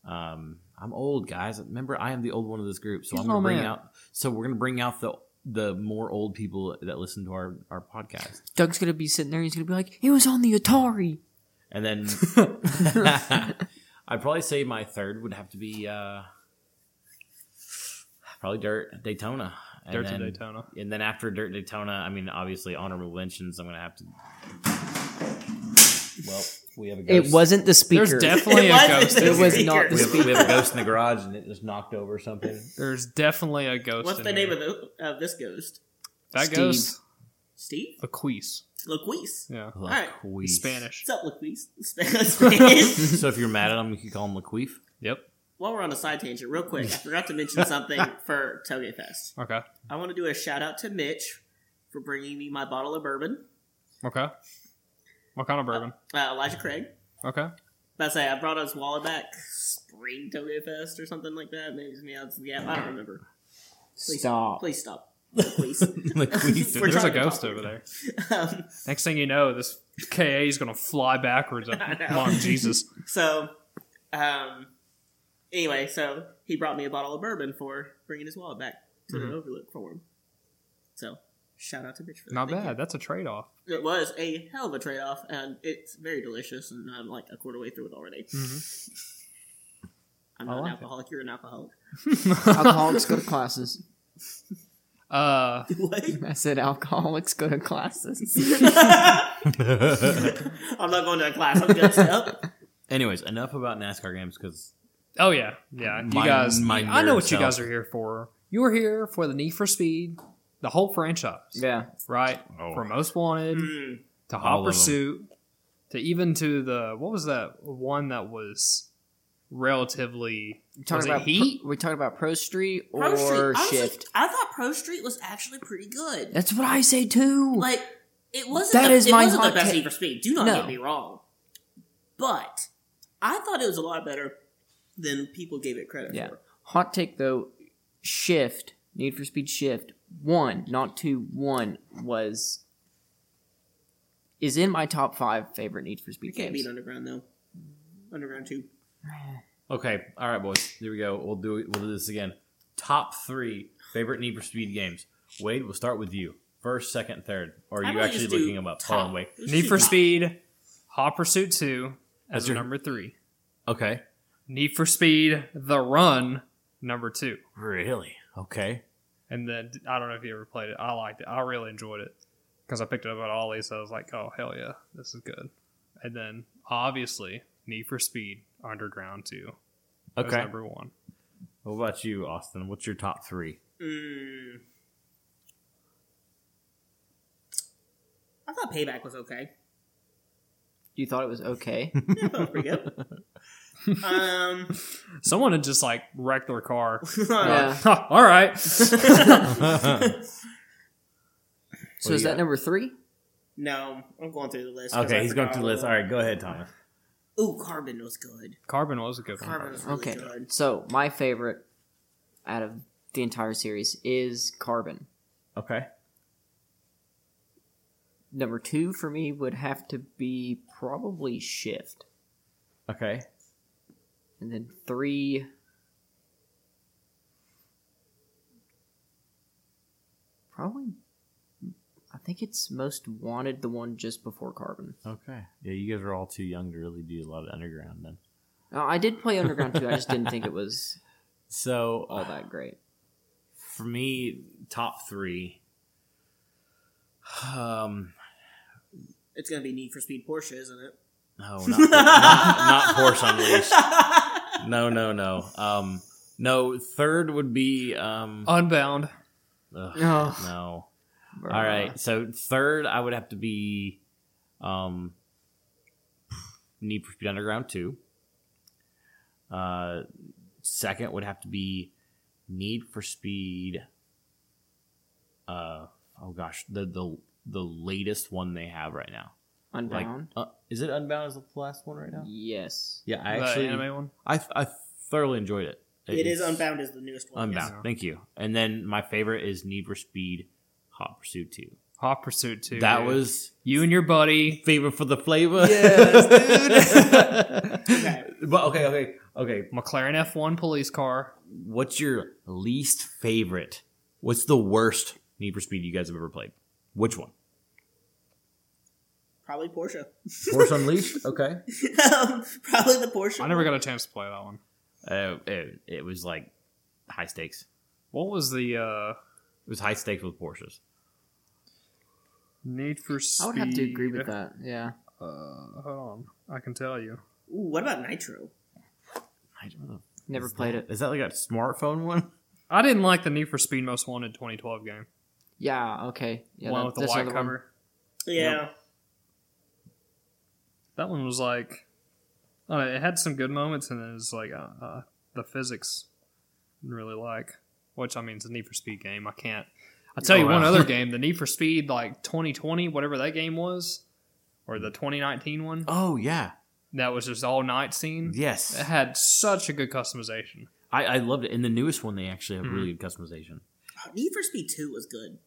Um, I'm old, guys. Remember, I am the old one of this group, so He's I'm gonna bring man. out. So we're gonna bring out the the more old people that listen to our our podcast, Doug's gonna be sitting there. He's gonna be like, "It was on the Atari." and then <laughs> <laughs> I'd probably say my third would have to be uh, probably Dirt Daytona. And Dirt to then- Daytona. And then after Dirt Daytona, I mean, obviously honorable mentions. I'm gonna have to. Well, we have a ghost. It wasn't the speaker. There's definitely a ghost. It was speaker. not the We have, we have a ghost in the garage, and it just knocked over something. There's definitely a ghost. What's in the name here. of, the, of this ghost? that Steve. ghost? Steve? Laquise. Laquise. Yeah. right. Laqueef. Spanish. What's up, Laquise? <laughs> Spanish. <laughs> So if you're mad at him, you can call him Laqueef. Yep. While we're on a side tangent, real quick, I forgot to mention <laughs> something for Tailgate Fest. Okay. I want to do a shout out to Mitch for bringing me my bottle of bourbon. Okay. What kind of bourbon? Uh, Elijah Craig. Okay. But I say I brought his wallet back spring Tailgate Fest or something like that. Maybe it's me out. Yeah, I don't remember. Please Stop. Please stop. <laughs> Please. Laqueef. <laughs> There's a ghost over there. um, Next thing you know, this KA is gonna fly backwards. <laughs> I know. On, Jesus. So, Um. Anyway, so he brought me a bottle of bourbon for bringing his wallet back to Mhm. the Overlook for him. So shout out to Mitch for that. Not Thank you. bad. That's a trade off. It was a hell of a trade off, and it's very delicious. And I'm like a quarter way through it already. <laughs> I'm I not an like it. alcoholic. You're an alcoholic. <laughs> Alcoholics go to classes. uh, what? I said alcoholics go to classes. <laughs> I'm not going to a class. I'm just up. Anyways, enough about NASCAR games because oh yeah, yeah. You My- guys, my I know nerd what you guys self. are here for. You're here for the Need for Speed, the whole franchise, yeah. right? Oh. From Most Wanted Mm. to Hot of 'em. Pursuit to even to the what was that one that was relatively was Talking it about Heat? Pro, we talking about Pro Street or Pro Street. Honestly, Shift. I thought Pro Street was actually pretty good. That's what I say too. Like it wasn't. That the, is it my wasn't the best take. Need for Speed. Do not No. get me wrong, but I thought it was a lot better than people gave it credit Yeah. for. Hot take though, Shift, Need for Speed Shift, one, not two, one was is in my top five favorite Need for Speed. You Speed can't games. beat Underground though. Underground two. okay, all right, boys, here we go. We'll do it. we'll do this again. Top three favorite Need for Speed games. Wade, we'll start with you. First, second, third. Or are you actually looking them up? Hold on, wait. Let's Need for top. Speed, Hot Pursuit Two as That's your- number three. Okay. Need for Speed, The Run, number two. Really? Okay. And then I don't know if you ever played it. I liked it. I really enjoyed it because I picked it up at Ollie, so I was like, "Oh hell yeah, this is good." And then obviously Need for Speed Underground Two. was Okay. number one. What about you, Austin? What's your top three? Mm. I thought Payback was okay. You thought it was okay? <laughs> Yeah, I thought it was pretty good. <laughs> um, <laughs> Someone had just like wrecked their car. <laughs> yeah. <laughs> All right. So is you that number three? no, I'm going through the list. 'cause I okay, he's going forgot through the all list. of All go ahead, Thomas. Ooh, Carbon was good. Carbon was a good one. Carbon was really Okay. good. So my favorite out of the entire series is Carbon. Okay. Number two for me would have to be probably Shift. Okay. And then three. Probably. I think it's most wanted, the one just before Carbon. Okay. Yeah, you guys are all too young to really do a lot of underground then. Uh, I did play Underground too. I just didn't think it <laughs> was So all that great. for me, top three. Um, It's gonna be Need for Speed Porsche, isn't it? no, not, not, not Porsche Unleashed. <laughs> No, no, no. Um, no. Third would be um. Unbound. ugh, Oh. no. Bruh. All right. So third, I would have to be, um, Need for Speed Underground two. Uh, second would have to be Need for Speed. Uh, oh gosh, the the the latest one they have right now. Like, Unbound. uh, is it Unbound? Is the last one right now? yes. Yeah, I the actually, anime one. I I thoroughly enjoyed it. It is It's Unbound is the newest one. Unbound. yes. Thank you. And then my favorite is Need for Speed Hot Pursuit two. Hot Pursuit Two. That dude. was you and your buddy. Favorite for the flavor. Yes, <laughs> okay. But okay, okay, okay. McLaren F1 police car. What's your least favorite? What's the worst Need for Speed you guys have ever played? Which one? Probably Porsche. Porsche <laughs> Unleashed. Okay. um, probably the Porsche. I never got a chance to play that one. Uh, it, it was like high stakes. What was the uh, It was high stakes with Porsches. Need for Speed? I would have to agree with that. Yeah. Uh, hold on, I can tell you. Ooh, what about Nitro? I don't know. Never Is played that- it. Is that like a smartphone one? I didn't like the Need for Speed Most Wanted 2012 game. Yeah. Okay. Yeah. one that- with the that's white another one. cover. Yeah. That one was like, I know, it had some good moments, and it was like uh, uh, the physics I didn't really like. Which I mean, it's a Need for Speed game. I can't. I'll tell you Oh, one wow. other <laughs> game, the Need for Speed like 2020, whatever that game was, or the 2019 one. Oh yeah. That was just all night scene. Yes. It had such a good customization. I, I loved it. In the newest one, they actually have Mhm. really good customization. Need for Speed 2 was good.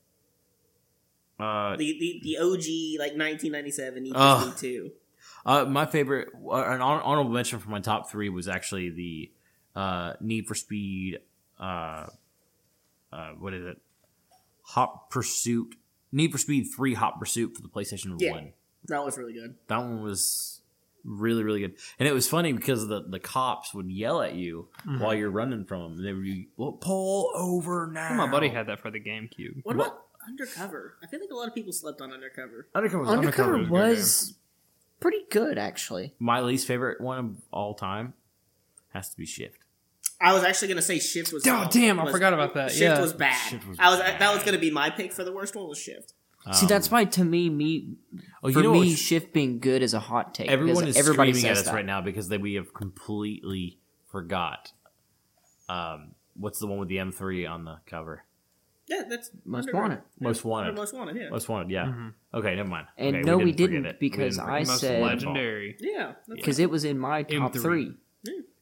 Uh, The the, the OG, like 1997 Need for Ugh. Speed 2. Uh, my favorite, uh, an hon- mention for my top three was actually the uh, Need for Speed. Uh, uh, what is it? Hot Pursuit. Need for Speed Three Hot Pursuit for the PlayStation Yeah. One. That was really good. That one was really really good, and it was funny because the the cops would yell at you while you're running from them. They would be, well, pull over now. My buddy had that for the GameCube. What about Undercover? I feel like a lot of people slept on Undercover. Undercover. was- Undercover Undercover was was pretty good, actually. my least favorite one of all time has to be Shift. I was actually gonna say Shift was. Oh, damn, I forgot about that. Shift Yeah. was bad. Shift was I was that was gonna be my pick for the worst one was Shift. See, Um, that's why to me, me oh, you for know me, what? shift being good is a hot take. Everyone is everybody screaming at us that. right now because they, we have completely forgot. Um, what's the one with the M3 on the cover? Yeah, that's Most Undercover. wanted. Most wanted. Most wanted. Yeah. Most wanted. Yeah. Mhm. Okay, never mind. And okay, no, we forget didn't, it. because didn't I. Most said- legendary. yeah. that's because it was in my top M3. three.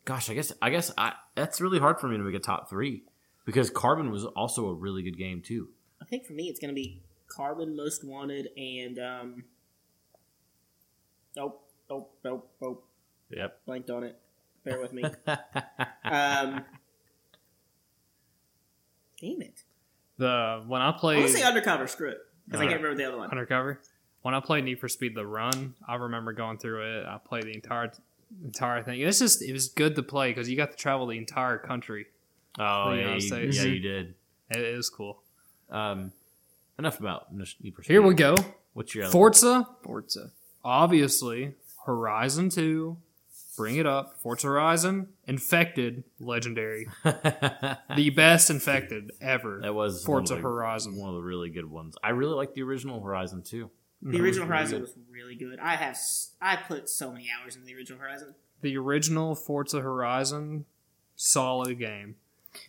Gosh, I guess I guess I, that's really hard for me to make a top three because Carbon was also a really good game too. I think for me it's gonna be Carbon Most Wanted and um. Nope. Nope. Nope. Nope. Yep. Blanked on it. Bear with me. <laughs> um. Damn it. The when I play, I played want to say Undercover. Screw it. Because I can't remember the other one. Undercover, when I played Need for Speed The Run, I remember going through it. I played the entire entire thing. It's just it was good to play because you got to travel the entire country. oh The yeah, you, yeah, you did. It, it was cool. Um, enough about Need for Speed. Here we go. What's your other Forza, Forza. obviously. Horizon Two, bring it up. Forza Horizon, Infected, legendary, <laughs> the best Infected ever. that was Forza one the- Horizon. one of the really good ones. I really like the original Horizon too. The mhm. original really Horizon good. was really good. I have I put so many hours in the original Horizon. The original Forza Horizon, solid game.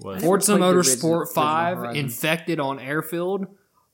Was never Forza Motorsport original- original 5 infected on airfield.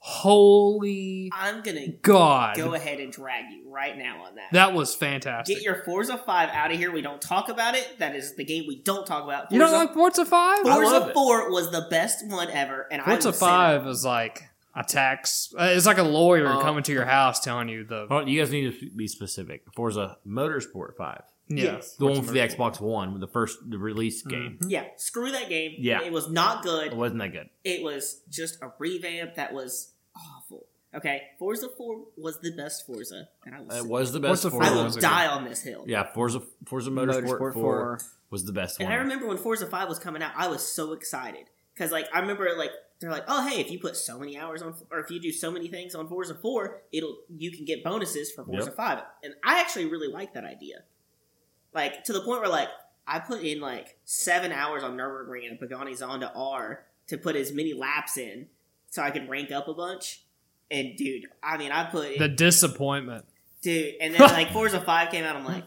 Holy I'm gonna God. go ahead and drag you right now on that. That was fantastic. Get your Forza 5 out of here. We don't talk about it. That is the game we don't talk about. you don't like Forza 5? I love Forza it. 4 was the best one ever, and I Forza will say that. 5 is like a tax. Uh, it's like a lawyer Uh, coming to your house telling you the. Hold on, you guys need to be specific. Forza Motorsport Five, yeah, yes. the one for the Xbox One, the first the release game. Yeah, screw that game. Yeah. It was not good. It wasn't that good. It was just a revamp that was awful. Okay, Forza 4 was the best Forza, and I will, It say- was the best. Forza I will was a die on this hill. Yeah, Forza Forza Motorsport, Motorsport 4, 4. was the best And one. I remember when Forza 5 was coming out, I was so excited. Because, like, I remember, like, they're like, oh, hey, if you put so many hours on, or if you do so many things on Forza 4, it'll, you can get bonuses for Forza Yep. 5. And I actually really like that idea. Like, to the point where, like, I put in, like, seven hours on Nürburgring and Pagani Zonda R to put as many laps in so I could rank up a bunch. And, dude, I mean, I put, The disappointment. dude, and then, like, <laughs> Forza 5 came out, I'm like,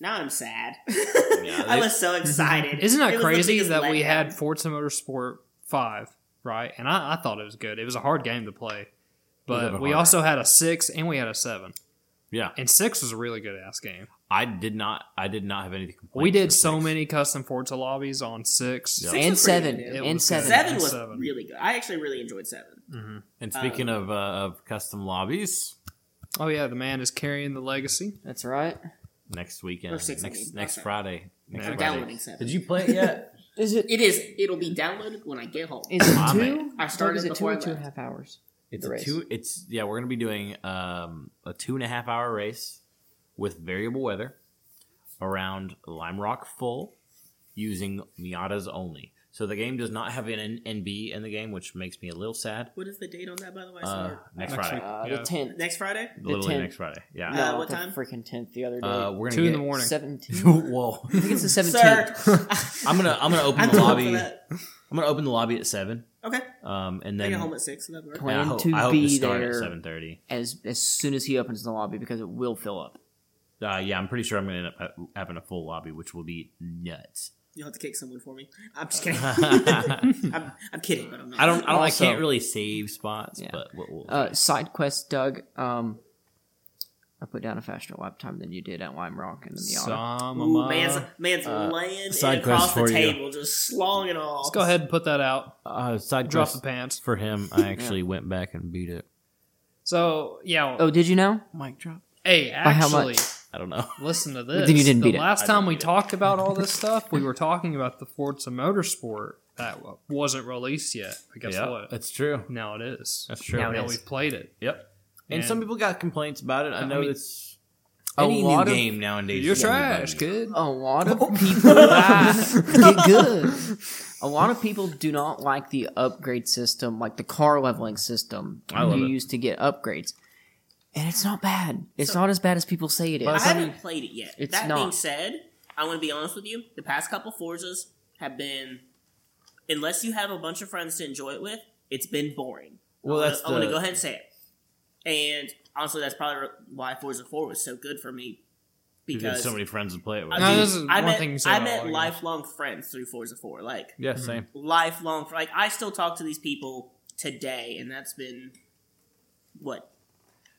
now I'm sad. <laughs> I was so excited. <laughs> Isn't It that was crazy that we letdown. had Forza Motorsport 5, right? And I, I thought it was good. It was a hard game to play. But we harder. also had a 6 and we had a 7. yeah, And 6 was a really good ass game. I did not. I did not have anything. to complain We did so six. many custom Forza lobbies on 6. Yeah. Six and seven. good, yeah. It And seven. good. Seven was seven. really good. I actually really enjoyed seven. hmm And speaking of uh, of custom lobbies, Oh, yeah, the man is carrying the legacy. That's right. next weekend, Or six, I next mean. next Okay. Friday, next I'm Friday. downloading seven. Did you play it yet? <laughs> Is it? It is. It'll be downloaded when I get home. Is it two? I started Is it two before or I two and a left. half hours? It's a two. It's yeah. We're gonna be doing um, a two and a half hour race with variable weather around Lime Rock full using Miatas only. So the game does not have an NB in the game, which makes me a little sad. What is the date on that, by the way? Uh, next Next Friday. Uh, Yeah. The tenth. Next Friday? literally 10th. next Friday. Yeah. Uh, what time? Freaking tenth. The other day. Uh, we're gonna Two in the morning. Seventeenth. <laughs> Whoa! I think it's the Sir. seventeenth. <laughs> I'm gonna I'm gonna open the lobby. I'm gonna open the lobby at seven. Okay. Um, and I then get home at six. So that works. Plan I hope, to I hope be to start there at seven thirty. as as soon as he opens the lobby because it will fill up. Uh, yeah, I'm pretty sure I'm gonna end up having a full lobby, which will be nuts. You'll have to kick someone for me. I'm just kidding. <laughs> I'm, I'm kidding, but I'm not. I don't. I don't. Also- I can't really save spots, Yeah. but we'll, we'll Uh, side quest, Doug. Um, I put down a faster lap time than you did at Lime Rock and in the auto. Some Ooh, man's man's uh, laying side across quest the for you. table, just slong it off. Let's go ahead and put that out. uh, side Drop quest the pants. for him. I <laughs> actually went back and beat it. So, yeah. Oh, did you know? Mic drop. hey, By how actually, much? I don't know. <laughs> Listen to then this. you didn't the beat it. last time we it. talked about all this <laughs> stuff, we were talking about the Forza Motorsport that wasn't released yet. But guess yeah, what? that's true. Now it is. That's true. Now Now we've played it. Yep. And, And- some people got complaints about it. I I know mean, it's a any new lot of- game nowadays. You're is gonna be trash, buggy. kid. A lot of <laughs> people get good. A lot of people do not like the upgrade system, like the car leveling system I love you it. use to get upgrades. And it's not bad. It's So- not as bad as people say it is. I haven't played it yet. It's that not. being said, I want to be honest with you. The past couple Forzas have been, unless you have a bunch of friends to enjoy it with, it's been boring. Well, I'm that's gonna- I'm the- to go ahead and say it. And honestly, that's probably why Forza 4 was so good for me. You've Because so many friends to play it with. I, No, dude, this is I one met, thing you said I about met Logan. lifelong friends through Forza 4. Like, yeah, mm-hmm. same. lifelong. Like, I still talk to these people today, and that's been, what?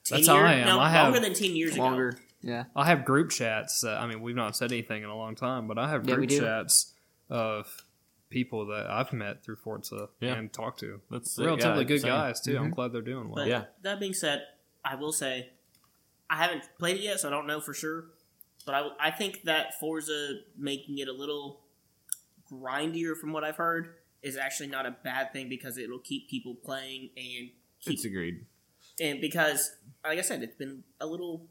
10 That's years? how I am. No, I have longer than 10 years ago. Yeah. I have group chats. That, I mean, we've not said anything in a long time, but I have Yeah, group do. chats of people that I've met through Forza Yeah. and talked to. That's Relatively yeah, good same. guys too. Mm-hmm. I'm glad they're doing well. But Yeah. that being said, I will say I haven't played it yet, so I don't know for sure. But I, I think that Forza making it a little grindier, from what I've heard, is actually not a bad thing because it'll keep people playing and keep It's agreed. And because, like I said, it's been a little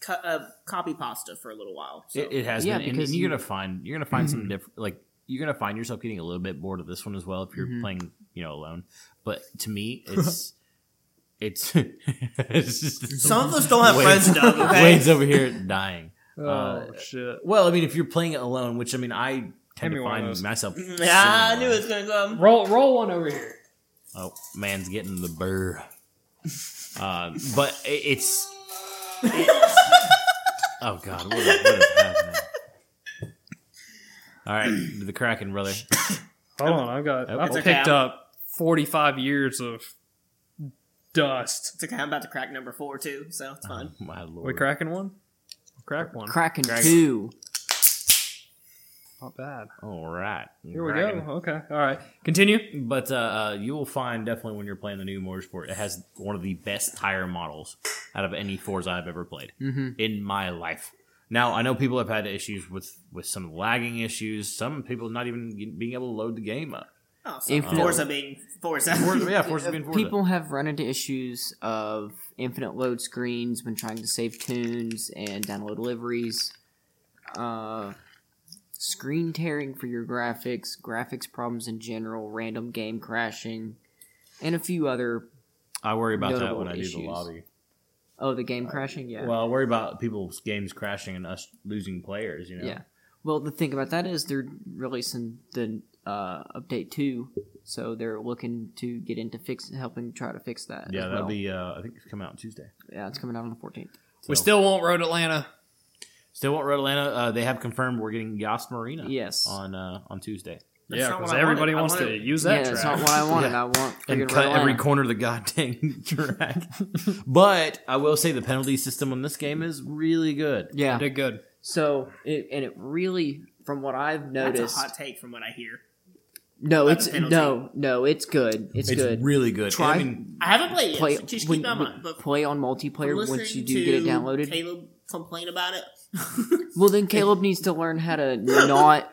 co- uh, copy pasta for a little while. So It, it has Yeah, been, and, because and you're you- gonna find you're gonna find some <clears throat> different like you're gonna find yourself getting a little bit bored of this one as well if you're Mhm. playing you know alone. But to me, <laughs> it's it's, <laughs> it's just, some of <laughs> us don't have Wayne's- friends, Doug. Okay, Wayne's over here dying. Oh Uh, shit! Well, I mean, if you're playing it alone, which I mean, I tend me to find those. myself. yeah, I knew it was gonna come. Roll roll one over here. Oh, man's getting the burr. Uh, but it's. it's- oh God, what is, what is happening? All right, the Kraken brother. Hold on, I've got. Okay. I've It's okay, picked I'm- up 45 years of dust. It's okay. I'm about to crack number four too, so it's fine. My lord. We cracking one? Crack one. Kraken Kraken. 2. Not bad. All right, Here we go. Okay. All right. Continue. But uh, uh, you will find definitely when you're playing the new Motorsport, it has one of the best tire models out of any Forza I've ever played Mm-hmm. in my life. Now I know people have had issues with with some lagging issues. Some people not even being able to load the game up. Oh, so Infinite- Forza being Forza. Forza, yeah, <laughs> Forza being Forza. People have run into issues of infinite load screens when trying to save tunes and download liveries. Uh, screen tearing for your graphics, graphics problems in general, random game crashing, and a few other. I worry about that notable when I do the lobby. Oh, the game crashing? Yeah. Well, I worry about people's games crashing and us losing players. You know. Yeah. Well, the thing about that is they're releasing the uh, update two, so they're looking to get into fix helping try to fix that. Yeah, as that'll well. be. Uh, I think it's coming out Tuesday. Yeah, it's coming out on the fourteenth. We still won't road Atlanta. Still want Road Atlanta. Uh, they have confirmed we're getting Yas Marina. Yes. On uh, on Tuesday. That's yeah, because everybody wanted. I wants to wanted- use yeah, that that's track. not what I <laughs> wanted. Yeah. I want and cut Red every Atlanta. corner of the goddamn <laughs> track. but I will say the penalty system on this game is really good. Yeah. Did good. So it and it really, from what I've That's noticed, a hot take from what I hear. no, about it's no, no, it's good. It's, It's good. really good. Try- I mean, I haven't played it. play Yet, so just when- that in mind. But play on multiplayer once you do get it downloaded. Caleb complain about it. <laughs> Well, then Caleb needs to learn how to not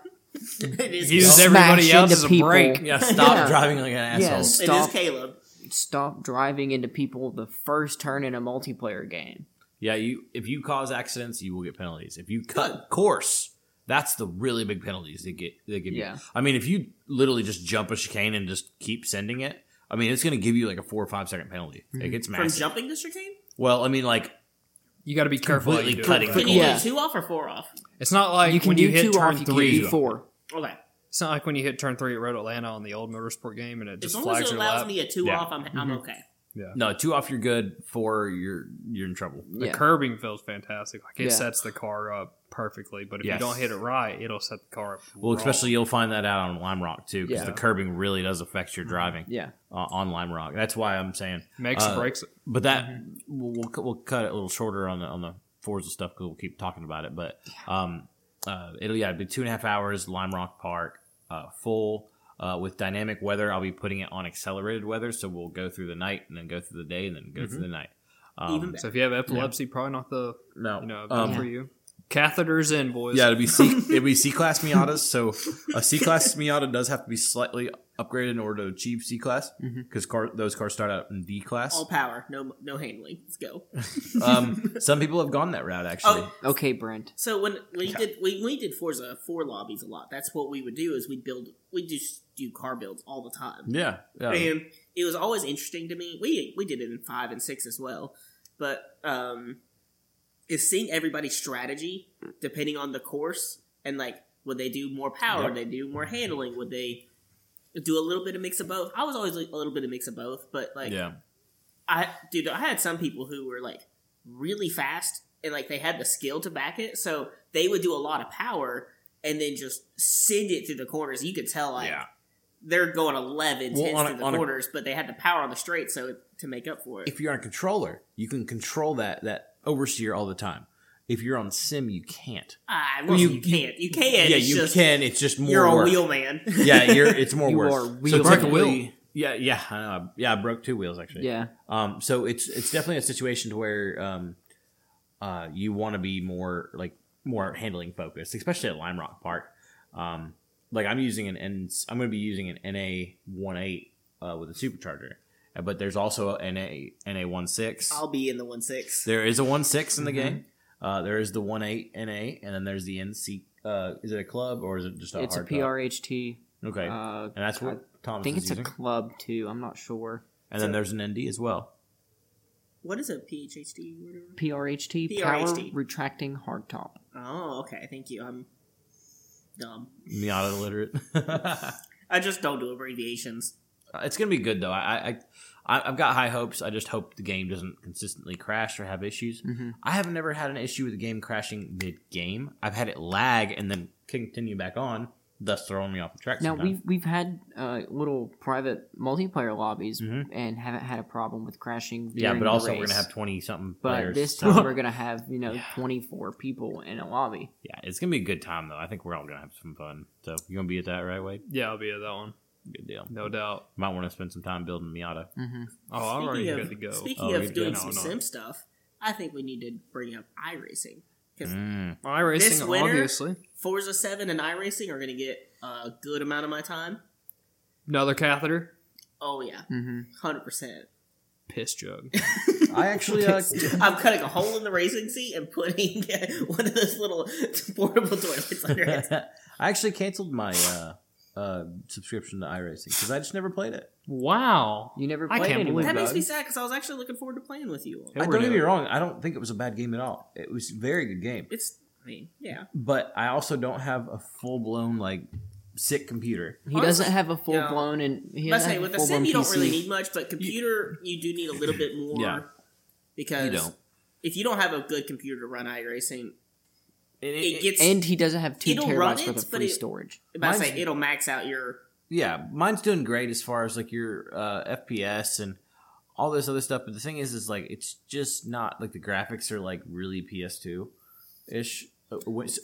Use Caleb. everybody smash else as a people. break. yeah, stop Yeah. driving like an asshole. Yes. It Stop. is Caleb. stop driving into people the first turn in a multiplayer game. Yeah, you if you cause accidents, you will get penalties. If you cut course, that's the really big penalties they get. They give Yeah. you. I mean, if you literally just jump a chicane and just keep sending it, I mean, it's going to give you like a four or five second penalty. Like mm-hmm. it's From massive. jumping the chicane? well, I mean, like You got to be careful. how you do it. cutting Can you Yeah. do two off or four off? It's not like you can when do you hit two turn off. You three. can do four. Okay. It's not like when you hit turn three at Road Atlanta on the old motorsport game and it just As just long as it your allows lap. me a two Yeah. off, I'm, I'm mm-hmm. okay. Yeah. No two off, you're good. Four, you're you're in trouble. The Yeah. curbing feels fantastic. Like it Yeah. sets the car up perfectly, but if Yes. you don't hit it right, it'll set the car up. Well, wrong. especially you'll find that out on Lime Rock too, because Yeah. the curbing really does affect your driving Yeah. uh, on Lime Rock. That's why I'm saying. makes uh, or breaks it. But that we'll, we'll we'll cut it a little shorter on the on the Forza stuff because we'll keep talking about it. But um, uh, it'll yeah be two and a half hours. Lime Rock Park, uh, full uh, with dynamic weather. I'll be putting it on accelerated weather, so we'll go through the night and then go through the day and then go through the night. Um, Even So if you have epilepsy, probably not the no, you know um, best for you. Catheters in, boys. Yeah, it'd be C <laughs> it'd be C class Miatas. So a C class Miata does have to be slightly upgraded in order to achieve C class because car, those cars start out in D class. all power, no no handling. Let's go. <laughs> Um, some people have gone that route actually. Oh, Okay, Brent. So when we did we, we did Forza four lobbies a lot. That's what we would do is we'd build we just do car builds all the time. Yeah, yeah. And it was always interesting to me. We we did it in five and six as well, but um, is seeing everybody's strategy depending on the course and like would they do more power? Yep. Would they do more handling? Would they do a little bit of mix of both? I was always like, a little bit of mix of both, but like yeah. I dude, I had some people who were like really fast and like they had the skill to back it, so they would do a lot of power and then just send it through the corners. You could tell like Yeah. They're going 11, Well, 10s on a- through the on a- but they had the power on the straight so to make up for it. If you're on a controller, you can control that that oversteer all the time. If you're on sim, you can't. ah, well, you, you- can't. You can. yeah, it's you just, can. It's just more. You're a work. wheel man. <laughs> Yeah, you're. It's more <laughs> You work. are so wheel- Broke a wheel. Yeah, yeah, I know. yeah. I broke two wheels actually. Yeah. Um, so it's it's definitely a situation to where um, uh, you want to be more like more handling focused, especially at Lime Rock Park. Um, like I'm using an N, I'm going to be using an NA 18 uh, with a supercharger, Uh, but there's also an NA NA 16. I'll be in the one six. There is a 16 in the game. Uh, there is the 18 NA, and then there's the NC. Uh, is it a club or is it just a It's a hard top? PRHT. Okay, Uh, and that's what I Thomas I think is it's a club too. I'm not sure. and then there's an ND as well. What is it? PHHD? Whatever. PRHT, power PRHT. retracting hardtop. Oh, okay. Thank you. I'm dumb. Miata illiterate. <laughs> I just don't do abbreviations. it's gonna be good though. I, I I- I've got high hopes. I just hope the game doesn't consistently crash or have issues. Mhm. I have never had an issue with the game crashing mid game. I've had it lag and then continue back on, thus throwing me off the track. Now sometimes. we've we've had uh, little private multiplayer lobbies Mhm. and haven't had a problem with crashing. yeah, during but the also we're gonna have twenty something But players. this so- time we're <laughs> gonna have you know 24 people in a lobby. yeah, it's gonna be a good time though. I think we're all gonna have some fun. So you gonna be at that, right, Wade? Yeah, I'll be at that one. Good deal. No doubt. Might want to spend some time building Miata. hmm Oh, I'm already Speaking good of, to go. Speaking Oh, of you're doing good. some No, no. sim stuff, I think we need to bring up iRacing. Because Mm. iRacing, This winter- obviously. Forza 7 and iRacing are going to get a good amount of my time. Another catheter. Oh, yeah. hmm 100%. Piss jug. <laughs> I actually uh, I'm cutting a hole in the racing seat and putting <laughs> one of those little <laughs> portable toilets under it. I actually canceled my uh, uh, subscription to iRacing because I just never played it. Wow. You never I played can't anymore. believe That makes me sad because I was actually looking forward to playing with you all. I don't get me wrong. I don't think it was a bad game at all. It was a very good game. It's, I mean, yeah. But I also don't have a full blown like sick computer. He doesn't have a full Yeah. blown and he I doesn't say have with a the full sim you don't PC. really need much, but computer you do need a little <clears throat> bit more. Yeah. Because You don't. if you don't have a good computer to run iRacing, And it gets. and he doesn't have two terabytes it, worth of free it- storage. about to say it'll max out your. yeah, mine's doing great as far as like your uh, FPS and all this other stuff. But the thing is, is like it's just not like the graphics are like really PS2 ish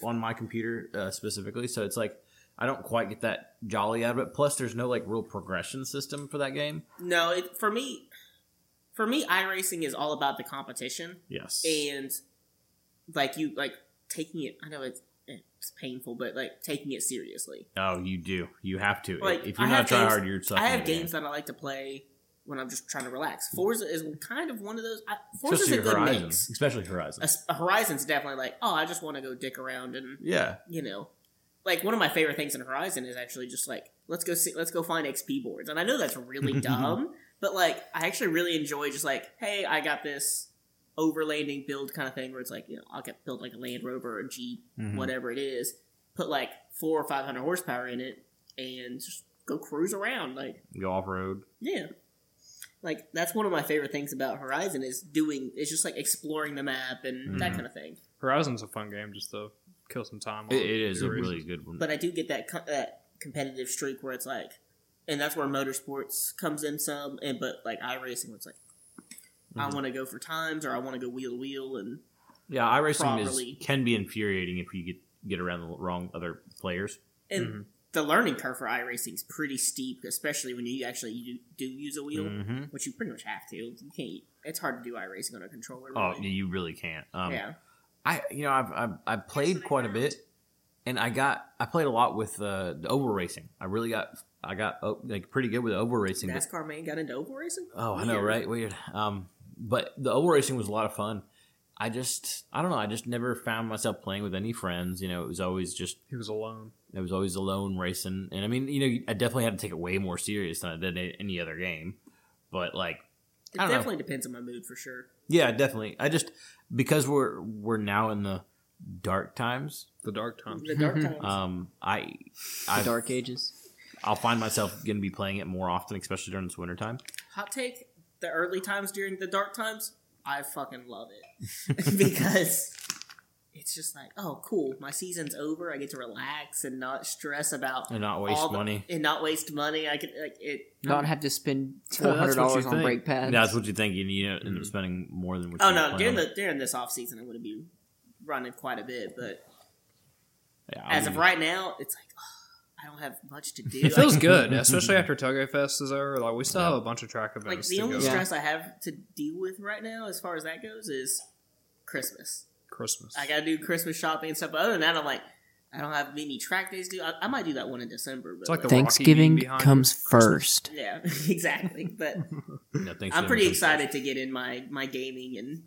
on my computer uh, specifically. So it's like I don't quite get that jolly out of it. Plus, there's no like real progression system for that game. No, it, for me, for me, iRacing is all about the competition Yes. and like you like taking it. I know it's it's painful, but like taking it seriously. Oh, you do. You have to. Like, if you're I not trying hard, you're. I have games that I like to play when I'm just trying to relax. Hmm. Forza is kind of one of those. I, Forza's Especially a good Horizon. mix. Especially Horizon. A, a Horizon's definitely like, oh, I just want to go dick around and yeah. you know, like one of my favorite things in Horizon is actually just like let's go see, let's go find XP boards, and I know that's really <laughs> dumb, but like I actually really enjoy just like, hey, I got this overlanding build kind of thing where it's like you know I'll get build like a Land Rover or a Jeep, Mhm. whatever it is, put like four or five hundred horsepower in it, and just go cruise around like Go off road. yeah. Like that's one of my favorite things about Horizon is doing is just like exploring the map and that Mhm. kind of thing. Horizon's a fun game just to kill some time. It, it is a your really good one. But I do get that co- that competitive streak where it's like, and that's where motorsports comes in some. And but like iRacing, where it's like, I Mhm. want to go for times or I want to go wheel to wheel, and yeah, iRacing properly. is can be infuriating if you get get around the wrong other players. and Mhm. the learning curve for iRacing is pretty steep, especially when you actually do, do use a wheel, hmm which you pretty much have to. You can't. It's hard to do iRacing on a controller. Oh, you really can't. Um, yeah. I you know I've, I've I've played quite a bit, and I got I played a lot with uh, the oval racing. I really got I got oh, like pretty good with oval racing. but- NASCAR man got into oval racing. oh, I know, right? Weird. Um, but the oval racing was a lot of fun. I just I don't know. I just never found myself playing with any friends. You know, it was always just He was alone. it was always alone racing, and I mean, you know, I definitely had to take it way more serious than I did any other game. But like, It I don't know. definitely depends on my mood for sure. yeah, definitely. I just because we're we're now in the dark times. The dark times. The dark times. <laughs> Um, I The I Dark Ages. I'll find myself going to be playing it more often, especially during this winter time. Hot take: the early times during the dark times, I fucking love it <laughs> <laughs> because it's just like, oh, cool, my season's over. I get to relax and not stress about and not waste all the- money. and not waste money. I could like it. Not have to spend Yeah, four that's hundred what you dollars on think. brake pads. That's what you think. You need to end up mm-hmm. spending more than what. Oh you no, plan during the during this off season, I'm going to be running quite a bit, but Yeah, I'll as of right now, it's like oh, I don't have much to do. It feels Like- <laughs> good, especially after Touge Fest is over. Like we still have a bunch of track events. Like the to only go. Yeah. stress I have to deal with right now, as far as that goes, is Christmas. Christmas. I gotta do Christmas shopping and stuff. But other than that, I'm like, I don't have many track days to do. I, I might do that one in December. But It's like like- Thanksgiving comes Christmas. <laughs> first. yeah, <laughs> exactly. But Yeah, I'm pretty excited to get in my my gaming and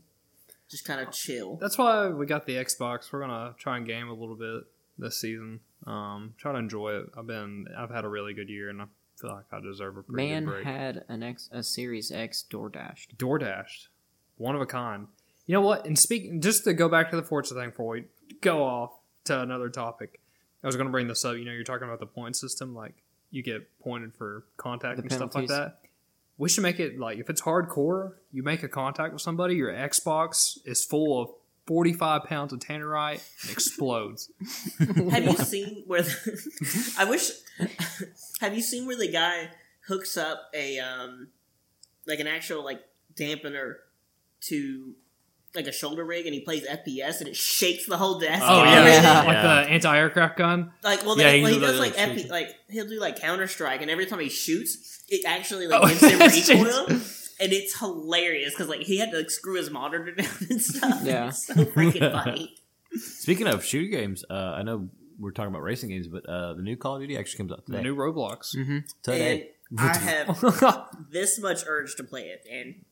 just kind of chill. That's why we got the Xbox. We're gonna try and game a little bit this season. Um, try to enjoy it. I've been, I've had a really good year, and I feel like I deserve a pretty Man good break. had an X, a Series X door dashed. DoorDashed, one of a kind. You know what? And speaking, just to go back to the Forza thing before we go off to another topic, I was going to bring this up. You know, you're talking about the point system, like you get pointed for contact The and stuff like that. We should make it like if it's hardcore, you make a contact with somebody, your Xbox is full of 45 pounds of tannerite and explodes. <laughs> Have you seen where? The, I wish. Have you seen where the guy hooks up a um, like an actual like dampener to like a shoulder rig, and he plays FPS, and it shakes the whole desk. Oh yeah. Yeah. like Yeah. the anti-aircraft gun. Like, well, Yeah, they, he well, he does does that, like like, FP, like he'll do like Counter Strike, and every time he shoots, it actually like Oh, <laughs> gives him recoil, and it's hilarious because like he had to like screw his monitor <laughs> down and stuff. Yeah. <laughs> it's so freaking <laughs> funny. Speaking of shooting games, uh, I know we're talking about racing games, but uh, the new Call of Duty actually comes out The new Roblox. Mm-hmm. today. And I have this much urge to play it, and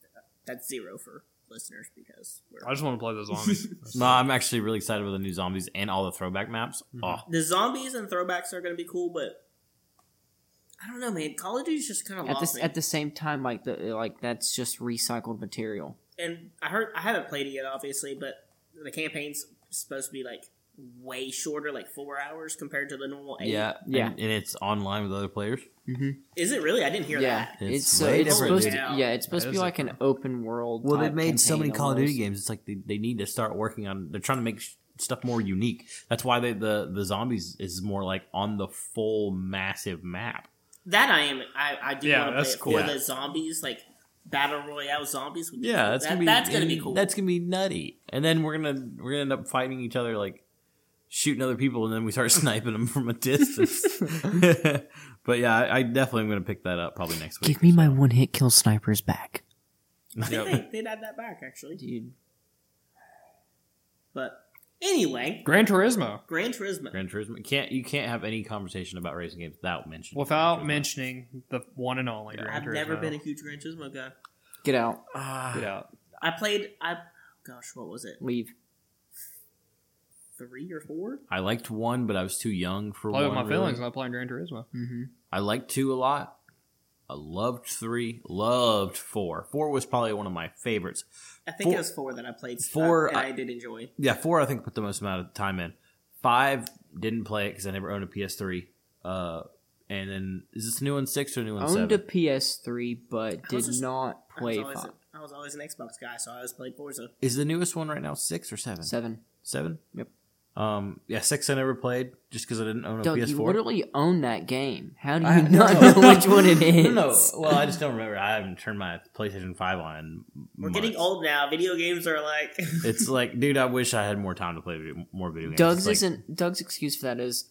that's zero for listeners because we're I just want to play the zombies. no, I'm actually really excited about the new zombies and all the throwback maps. Mhm. Oh, the zombies and throwbacks are going to be cool, but I don't know, man. Call of Duty's just kind of At lost the me. at the same time, like the like that's just recycled material. and I heard I haven't played it yet, obviously, but the campaign's supposed to be like way shorter, like four hours compared to the normal eight. yeah, Yeah. and, and it's online with other players. Is it really? I didn't hear yeah, that. It's it's uh, way it's supposed to yeah, it's supposed That to be is like an open world. Well, they've made so many Call of Duty games. It's like they, they need to start working on. They're trying to make sh- stuff more unique. That's why they, the the zombies is more like on the full massive map. That I am. I, I do Yeah, want to play that's it cool. for Yeah. the zombies, like battle royale zombies. Would be Yeah, cool. that's That- gonna be that's gonna be cool. That's gonna be nutty. And then we're gonna we're gonna end up fighting each other like shooting other people, and then we start <laughs> sniping them from a distance. <laughs> but yeah, I, I definitely am gonna pick that up probably next week. Give me my one hit kill snipers back, I think they, they'd add that back actually. dude. But anyway, Gran Turismo. Gran Turismo. Gran Turismo. You can't you can't have any conversation about racing games without mentioning Without Gran Turismo. mentioning the one and only Gran I've Turismo. never been a huge Gran Turismo guy. Get out, Ah, Get out. I played. I gosh, what was it? leave. Three or four? I liked one, but I was too young for Play one. with my really. feelings not playing Gran Turismo. Mm-hmm. I liked two a lot. I loved three. Loved four. Four was probably one of my favorites. I think Four- it was four that I played. four, I- I did enjoy. Yeah, four I think put the most amount of time in. Five didn't play it because I never owned a PS3. Uh, and then is this the new one six or new one Owned a? PS3, but did just- not I was, play always, five. I was always an Xbox guy, so I always played Forza. Is the newest one right now six or seven? Seven. Seven. Yep. Um, yeah, six I never played just because I didn't own a Doug, PS4. you literally own that game. How do you I- <laughs> not no. know which one it is? <laughs> No, no. Well, I just don't remember. I haven't turned my PlayStation Five on. in We're getting old now. Video games are like. <laughs> It's like, dude, I wish I had more time to play video, more video games. Doug's like, isn't Doug's excuse for that is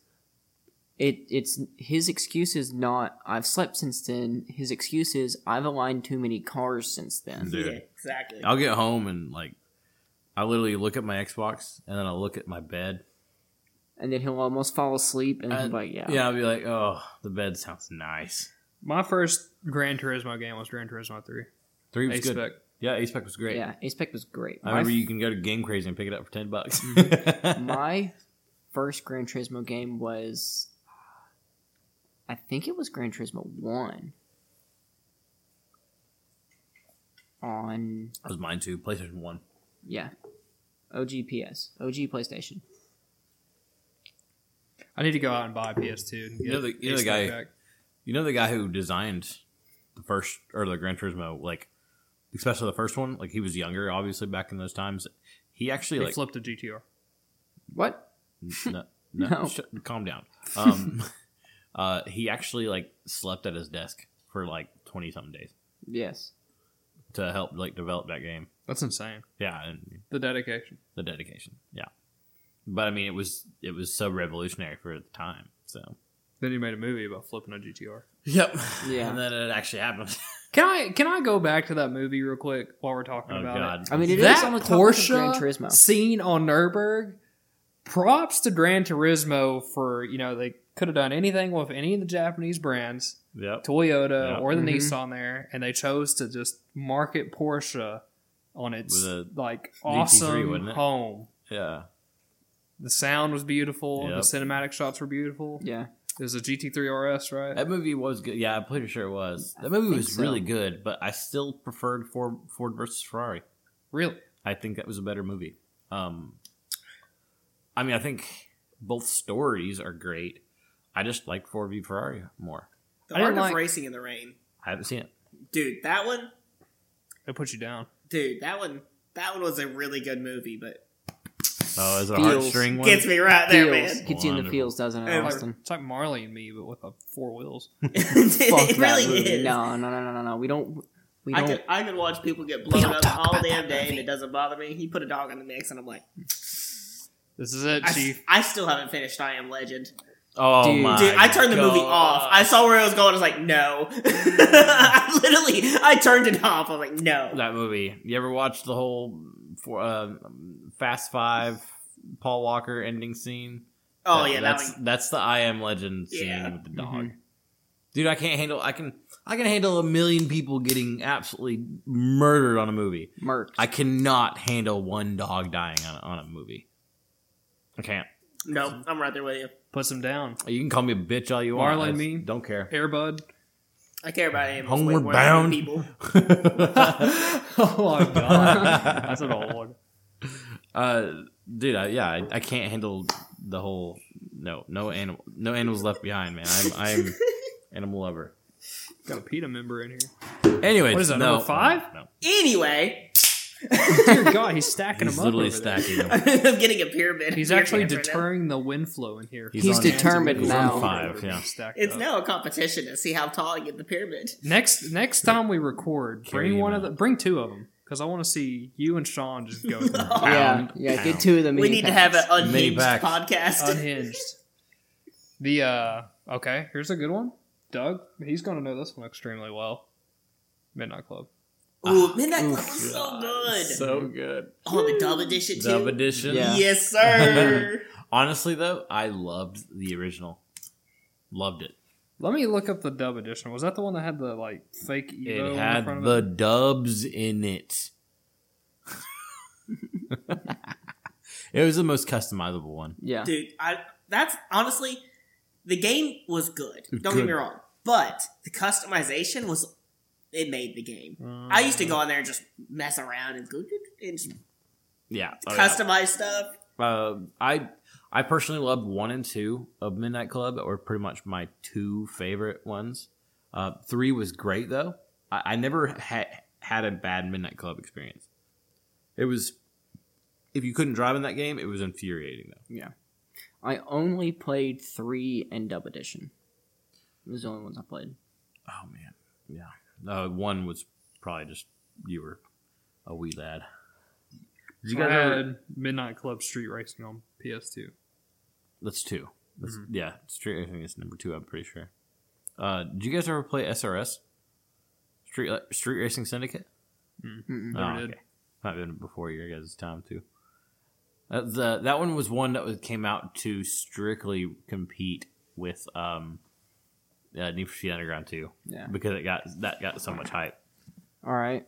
It it's his excuse is not I've slept since then. His excuse is I've aligned too many cars since then. Dude. Yeah, exactly. I'll get home and like, I literally look at my Xbox and then I'll look at my bed. And then he'll almost fall asleep and he'll And- be like, yeah. yeah, I'll be like, oh, the bed sounds nice. My first Gran Turismo game was Gran Turismo 3. Three was Ace good. Spec. Yeah, A-Spec was great. Yeah, A-Spec was great. I My remember f- you can go to Game Crazy and pick it up for ten bucks. Mm-hmm. <laughs> my first Gran Turismo game was I think it was Gran Turismo 1 on that was mine too. PlayStation One. yeah. OG PS. OG PlayStation. I need to go out and buy a PS2. And You know the- you know the guy- back. You know the guy who designed the first or the Gran Turismo, like especially the first one. Like he was younger, obviously back in those times. He actually He like flipped a GTR. What? <laughs> no, no, No. sh- calm down. <laughs> Um, <laughs> uh, he actually like slept at his desk for like twenty something days Yes. to help like develop that game. That's insane. Yeah, and The dedication. the dedication. Yeah, but I mean, it was it was so revolutionary for the time. So Then he made a movie about flipping a GTR. yep, Yeah. and then it actually happened. <laughs> Can I can I go back to that movie real quick while we're talking oh about god, it? I mean, it is that on the topic of Porsche Gran Turismo. scene on Nurburgring. Props to Gran Turismo for you know they could have done anything with any of the Japanese brands, yep. Toyota Yeah. or the Mhm. Nissan there, and they chose to just market Porsche on its a like awesome wasn't it? home. Yeah, The sound was beautiful. Yep. The cinematic shots were beautiful. Yeah. It was a GT3 RS, right? that movie was good. Yeah, I'm pretty sure it was. That movie was so. really good, but I still preferred Ford Ford versus Ferrari. Really? I think that was a better movie. Um, I mean, I think both stories are great. I just like Ford v Ferrari more. the I didn't art like- of racing in the rain, I haven't seen it. dude. That one, It put you down. Dude. That one, that one was a really good movie, but Oh, is it a Feels- heartstring one? gets me right there, Feels. man. Gets you in the feels, doesn't it, Hey, Austin? It's like Marley and me, but with a four wheels. <laughs> Fuck it really movie. is. No, no, no, no, no, no. We don't. We I don't. could I could watch people get blown up all damn that day and it doesn't bother me. He put a dog in the mix and I'm like, This is it, I, Chief. I still haven't finished I Am Legend. Oh Dude. my! Dude, I turned the movie off. I saw where it was going. I was like, no. <laughs> I literally, I turned it off. I was like, no. that movie. You ever watch the whole for, uh, Fast Five Paul Walker ending scene? Oh That- yeah, that that's one. that's the I Am Legend scene Yeah. with the dog. Mhm. Dude, I can't handle. I can. I can handle a million people getting absolutely murdered on a movie. Mercs. I cannot handle one dog dying on on a movie. I can't. No, I'm right there with you. Puts him down. You can call me a bitch all you want. Marlon I me? don't care. Airbud. I care about animals. way Homeward Bound. people. <laughs> <laughs> oh my god. That's an old one. uh, dude, I, yeah, I, I can't handle the whole. No, no animal, no animals left behind, man. I'm, I'm <laughs> animal lover. Got a PETA member in here. Anyway, What is that, no, number five? No, Anyway, Dear God, he's stacking he's them up. literally over there. stacking them. <laughs> I'm getting a pyramid. He's Beer actually cans right now. deterring the wind flow in here. He's He's on- determined he's now. on five. Yeah, Stacked It's up. now a competition to see how tall I get the pyramid. Next next time we record, Carry bring him one of out. the bring two of them because I want to see you and Sean just go <laughs> through yeah, Pound, yeah. pound. Get two of them. We mini need to have an Mini unhinged packs. podcast. unhinged. The uh okay, here's a good one. Doug, he's gonna know this one extremely well. Midnight Club. Ooh, ah, Midnight Club was so good. so good. oh, the dub edition too. Dub edition. Yeah. Yes, <laughs> sir. Honestly, though, I loved the original. Loved it. Let me look up the dub edition. Was that the one that had the like fake Evo It in had front of the it? dubs in it. it was the most customizable one. Yeah. Dude, I that's honestly the game was good. Don't Good. get me wrong, but the customization was it made the game. I used to go on there and just mess around and go and just Yeah. Oh, yeah. customize stuff. Uh, I I personally loved one and two of Midnight Club, that were pretty much my two favorite ones. Uh, three was great though. I, I never had had a bad Midnight Club experience. It was if you couldn't drive in that game, it was infuriating though. Yeah, I only played three and dub edition. It was the only ones I played. Oh man, yeah. Uh, one was probably just you were a wee lad. Did you I guys had ever? Midnight Club Street Racing on PS2. That's two. That's, Yeah, Street Racing is number two. I'm pretty sure. Uh, did you guys ever play SRS? Street Street Racing Syndicate. Mm-mm. Oh, Never did. okay. Might have been before your guys' time too. Uh, the that one was one that was, came out to strictly compete with um, uh, Need for Speed Underground 2 Yeah. because it got that got so much hype. All right.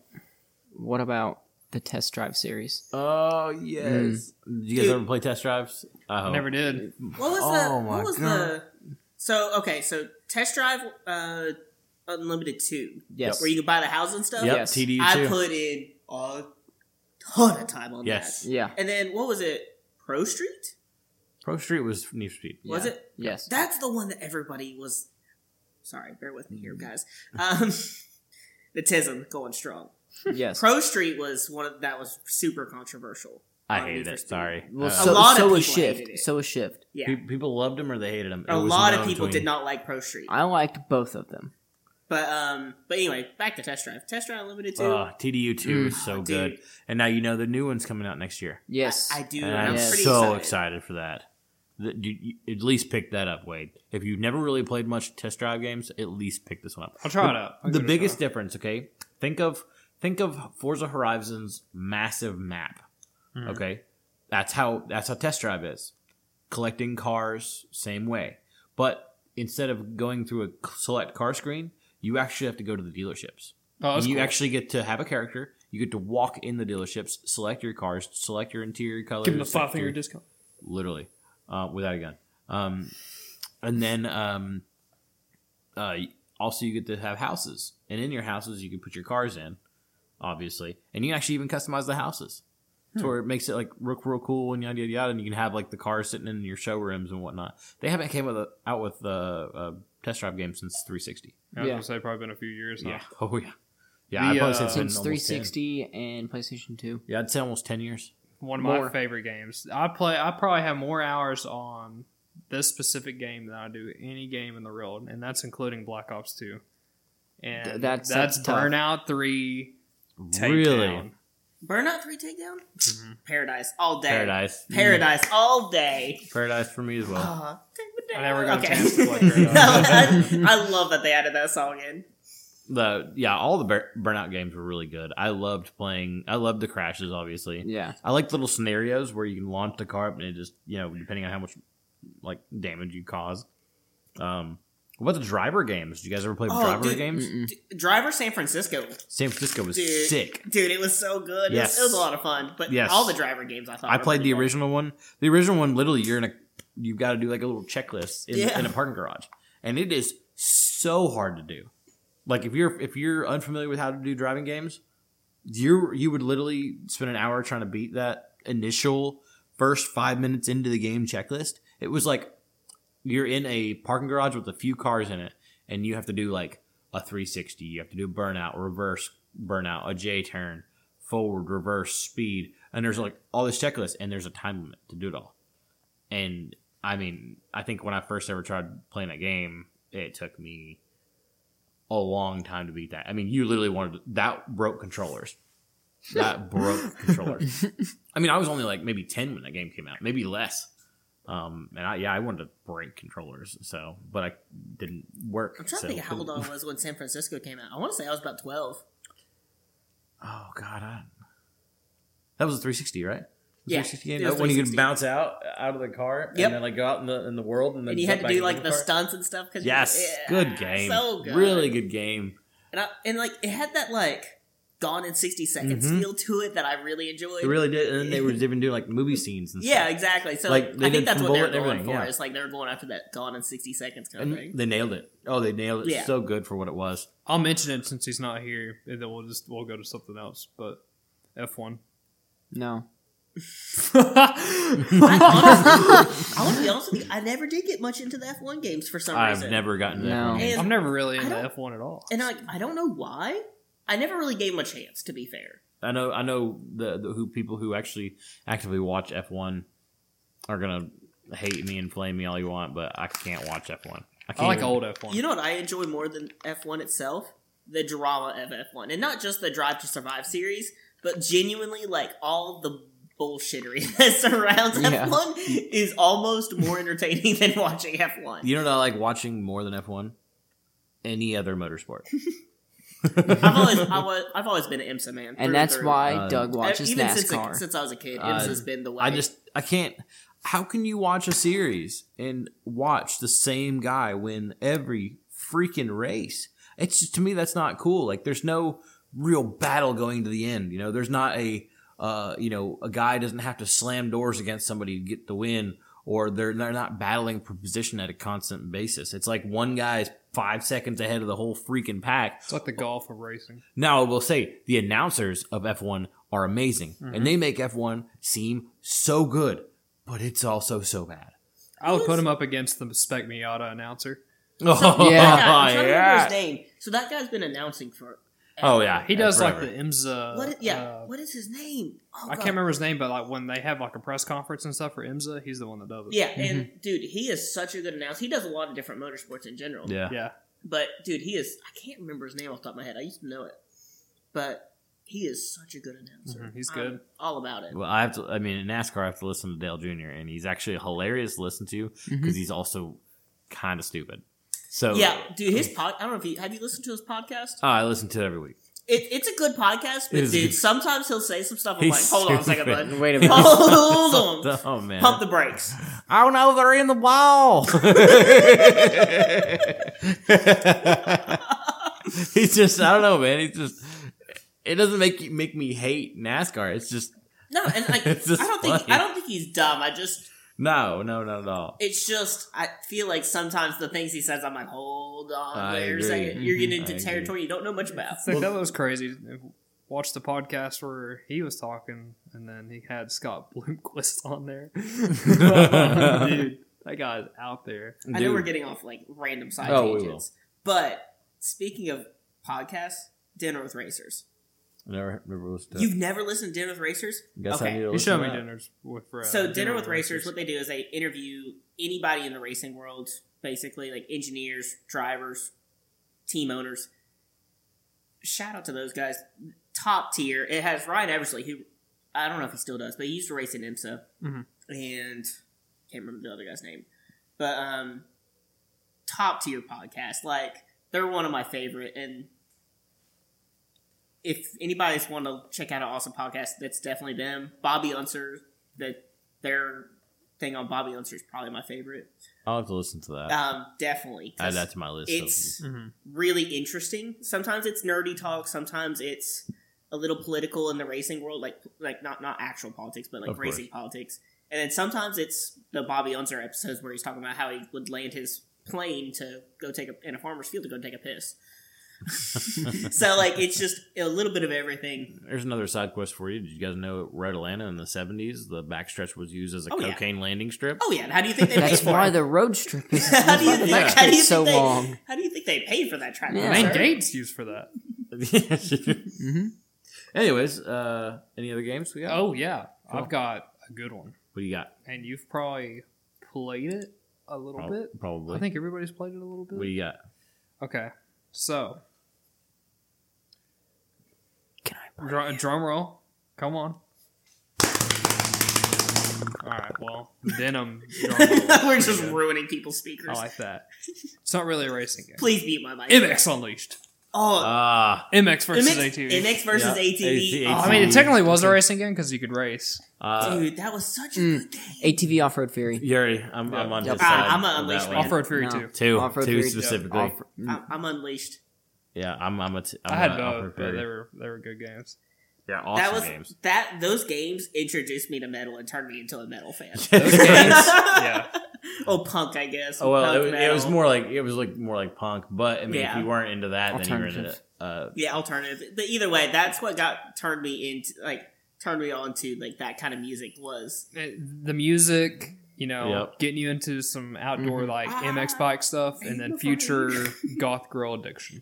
What about the test drive series? Oh yes. Did you guys Dude. ever play test drives? I hope. Never did. What was Oh the? my What was God. the? So okay, so test drive uh, unlimited two, Yes. where you can buy the house and stuff. Yep, Yes. TDU I two. put in a ton of time on Yes. that. Yeah. And then what was it? Pro Street Pro Street was Need for Speed. was Yeah. it? Yes. That's the one that everybody was. Sorry, bear with me here, guys. Um, <laughs> the Tism going strong. yes. Pro Street was one of that was super controversial. I on hated it. Sorry. Well, Uh, so, lot of so was people hated Shift. it. So a Shift. Yeah, pe- people loved him or they hated him. It a was lot of people between. did not like Pro Street. I liked both of them. But um, but anyway, back to Test Drive. Test Drive Unlimited two. Uh, TDU two Mm. is so Oh, good, dude. and now you know the new one's coming out next year. Yes. I, I do. And and I'm I'm Yes. pretty so excited. excited for that. That- you- you- At least pick that up, Wade. If you've never really played much test drive games, at least pick this one up. I'll try The- it out. I'll the give it a biggest difference, okay? Think of think of Forza Horizon's massive map. Mhm. Okay, that's how that's how test drive is. Collecting cars, same way, but instead of going through a select car screen, you actually have to go to the dealerships. Oh, you cool. actually get to have a character. You get to walk in the dealerships, select your cars, select your interior colors. give him a five finger discount. literally, uh, without a gun. Um, and then um, uh, also you get to have houses, and in your houses you can put your cars in, obviously, and you can actually even customize the houses. So where it makes it like look real cool and yada yada yada, and you can have like the cars sitting in your showrooms and whatnot. They haven't came with a, out with the uh, test drive game since 360. I was Yeah. gonna say probably been a few years. Huh? Yeah. <laughs> Oh yeah. Yeah, The, I'd probably uh, say it's been Since almost 10. 360 and PlayStation 2. Yeah, I'd say almost ten years. One of More. my favorite games. I play. I probably have more hours on this specific game than I do any game in the world, and that's including Black Ops Two. And Th- that's- that's, that's. Burnout Three. Really, Takedown. Burnout three takedown. Mhm. <laughs> Paradise all day. paradise, Paradise all day. paradise for me as well. Uh, I never got a okay. chance to play <laughs> no, I, I love that they added that song in. The yeah, all the Bur- burnout games were really good. I loved playing. I loved the crashes. Obviously, Yeah. I like little scenarios where you can launch the car up and it just you know depending on how much like damage you cause. Um, what about the driver games? Did you guys ever play Oh, driver dude. games? D- Driver San Francisco, San Francisco was Dude. sick. dude, it was so good. It, Yes. was, it was a lot of fun. But Yes. all the driver games I thought I played the original one. The original one, literally, you're in a you've got to do like a little checklist in, Yeah. in a parking garage, and it is so hard to do. Like if you're if you're unfamiliar with how to do driving games, you you would literally spend an hour trying to beat that initial first five minutes into the game checklist. It was like you're in a parking garage with a few cars in it, and you have to do like a 360. You have to do burnout, reverse burnout, a J turn, forward, reverse, speed, and there's like all this checklist, and there's a time limit to do it all. And I mean, I think when I first ever tried playing that game, it took me a long time to beat that. I mean, you literally wanted that broke controllers. That <laughs> broke controllers. I mean, I was only like maybe ten when that game came out, maybe less. Um, and I yeah, I wanted to break controllers, so but I didn't work. I'm trying so- to think how old I <laughs> was when San Francisco came out. I want to say I was about 12. Oh God, I, that was a 360, right? The Yeah, 360 game? it when you could bounce out out of the car Yep. and then like go out in the in the world and then And you had to do like the car. stunts and stuff. Cause Yes, yeah, good game. So good. Really good game. And, I, and like, it had that like gone in 60 seconds Mhm. feel to it that I really enjoyed. It really did, and then they were <laughs> even doing like movie scenes and Yeah, stuff. exactly. So Like, like, I think that's what they're going for. yeah. It's like they're going after that gone in 60 seconds kind of thing. they nailed it. Oh, they nailed it Yeah. so good for what it was. I'll mention it since he's not here, and then we'll just we'll go to something else. But F one. No. I, honestly, I want to be honest with you. I never did get much into the F1 games for some reason. I've never gotten to No. that. And- I'm never really into F one at all. And like, I don't know why. I never really gave him a chance, to be fair. I know, I know the, the who people who actually actively watch F1 are gonna hate me and flame me all you want, but I can't watch F1. I can't I like even- old F one. You know what I enjoy more than F1 itself? The drama of F1. And not just the Drive to Survive series, but genuinely, like, all the bullshittery <laughs> that surrounds Yeah. F1 is almost more entertaining than watching F1. You know what I like watching more than F1? Any other motorsport. <laughs> I've <laughs> always, I've always, I've always been an IMSA man, And that's through. why Uh, Doug watches even since, NASCAR. since I was a kid, Uh, IMSA's been the way. I just I can't. How can you watch a series and watch the same guy win every freaking race? It's just to me that's not cool. Like there's no real battle going to the end. You know, there's not a uh, you know a guy doesn't have to slam doors against somebody to get the win, or they're they're not battling for position at a constant basis. It's like one guy's five seconds ahead of the whole freaking pack. It's like the golf of racing. Now, I will say the announcers of F1 are amazing, and they make F1 seem so good, but it's also so bad. I would put him up against the Spec Miata announcer. <laughs> Oh, Yeah. <laughs> I'm trying to yeah. his name. So that guy's been announcing for. Oh, yeah. He does like the IMSA. What? Is, yeah. uh, what is his name? Oh, I God. can't remember his name, but like when they have like a press conference and stuff for IMSA, he's the one that does it. Yeah, and dude, he is such a good announcer. He does a lot of different motorsports in general. Yeah. Yeah. But dude, he is. I can't remember his name off the top of my head. I used to know it, but he is such a good announcer. Mhm, he's I'm good. all about it. Well, I have to. I mean, in NASCAR, I have to listen to Dale Jr. and he's actually hilarious to listen to because he's also kind of stupid. So yeah, dude, his um, pod. I don't know if you have you listened to his podcast. Oh, I listen to it every week. It, it's a good podcast, but dude, good. sometimes he'll say some stuff. I'm He's like, hold on a second, stupid. bud. Wait a minute. Hold on. <laughs> Oh man, Pump the brakes. Oh no, they're in the wall. <laughs> He's just I don't know, man. He's just it doesn't make you make me hate NASCAR. It's just No, and like I <laughs> It's just don't think. I don't think he's dumb. I just no, no, not at all. it's just I feel like sometimes the things he says, I'm like, hold on, I wait a second. You're mm-hmm. getting into I agree. territory you don't know much about. It's like, that was crazy. Watch the podcast where he was talking, and then he had Scott Bloomquist <laughs> on there. <laughs> Dude, that guy's out there. I know Dude. we're getting off like random side Oh, we tangents, but speaking of podcasts, Dinner with Racers. Never, never listened to it. You've never listened to Dinner with Racers? Guess I okay. need to He listen showed to me that. dinners with uh, So Dinner with Racers, what they do is they interview anybody in the racing world, basically like engineers, drivers, team owners. Shout out to those guys, top tier. It has Ryan Eversley, who I don't know if he still does, but he used to race in IMSA, Mhm. and can't remember the other guy's name, but um, top tier podcast. Like they're one of my favorite, and if anybody's want to check out an awesome podcast, that's definitely them. Bobby Unser, that their thing on Bobby Unser is probably my favorite. I'll have to listen to that. Um, definitely. 'cause Add that to my list. It's Mhm. really interesting. Sometimes it's nerdy talk. Sometimes it's a little political in the racing world, like like not not actual politics, but like Of course. racing politics. And then sometimes it's the Bobby Unser episodes where he's talking about how he would land his plane to go take a in a farmer's field to go take a piss. So like it's just a little bit of everything. There's another side quest for you. Did you guys know at Road Atlanta in the 70s, the backstretch was used as a Oh, yeah. cocaine landing strip? Oh yeah, and how do you think they paid That's for why it? the road strip is <laughs> <laughs> how do you think? back How do you so think they, long. How do you think they paid for that track? Yeah. Main gates used for that. Mm-hmm. <laughs> Anyways, uh, any other games we got? Oh yeah, Cool. I've got a good one, What do you got? and you've probably played it a little Prob- bit. Probably. I think everybody's played it a little bit. What do you got? Okay, so Can I buy drum, drum roll. Come on. All right. Well, Venom. <laughs> We're just ruining people's speakers. I like that. It's not really a racing game. Please mute my mic. MX Unleashed. Oh, Ah, MX versus MX, ATV. MX versus Yeah. ATV. ATV. Oh, I mean, it technically was a racing game because you could race. uh, dude, that was such a Mm. good game. ATV Off Road Fury? Yuri, I'm, I'm on Yep. his Ah, side. I'm a of Unleashed that fan. one. Off Road Fury No. 2. Two, Off-Road two Fury, specifically. Off- I'm, I'm unleashed. Yeah, I'm. I'm a. T- I'm I had a both, Off-Road but they were they were good games. Yeah, awesome that was games. that. Those games introduced me to metal and turned me into a metal fan. <laughs> Those games, <laughs> yeah. oh, punk, I guess. Oh well, it, was- it was more like it was like more like punk. But I mean, Yeah. if you weren't into that, then you were into it. Uh, yeah, alternative. But either way, that's what got turned me into like turned me on to like that kind of music was. It- the music, you know, Yep. getting you into some outdoor Mhm. like Ah, MX bike stuff, and then future goth girl addiction.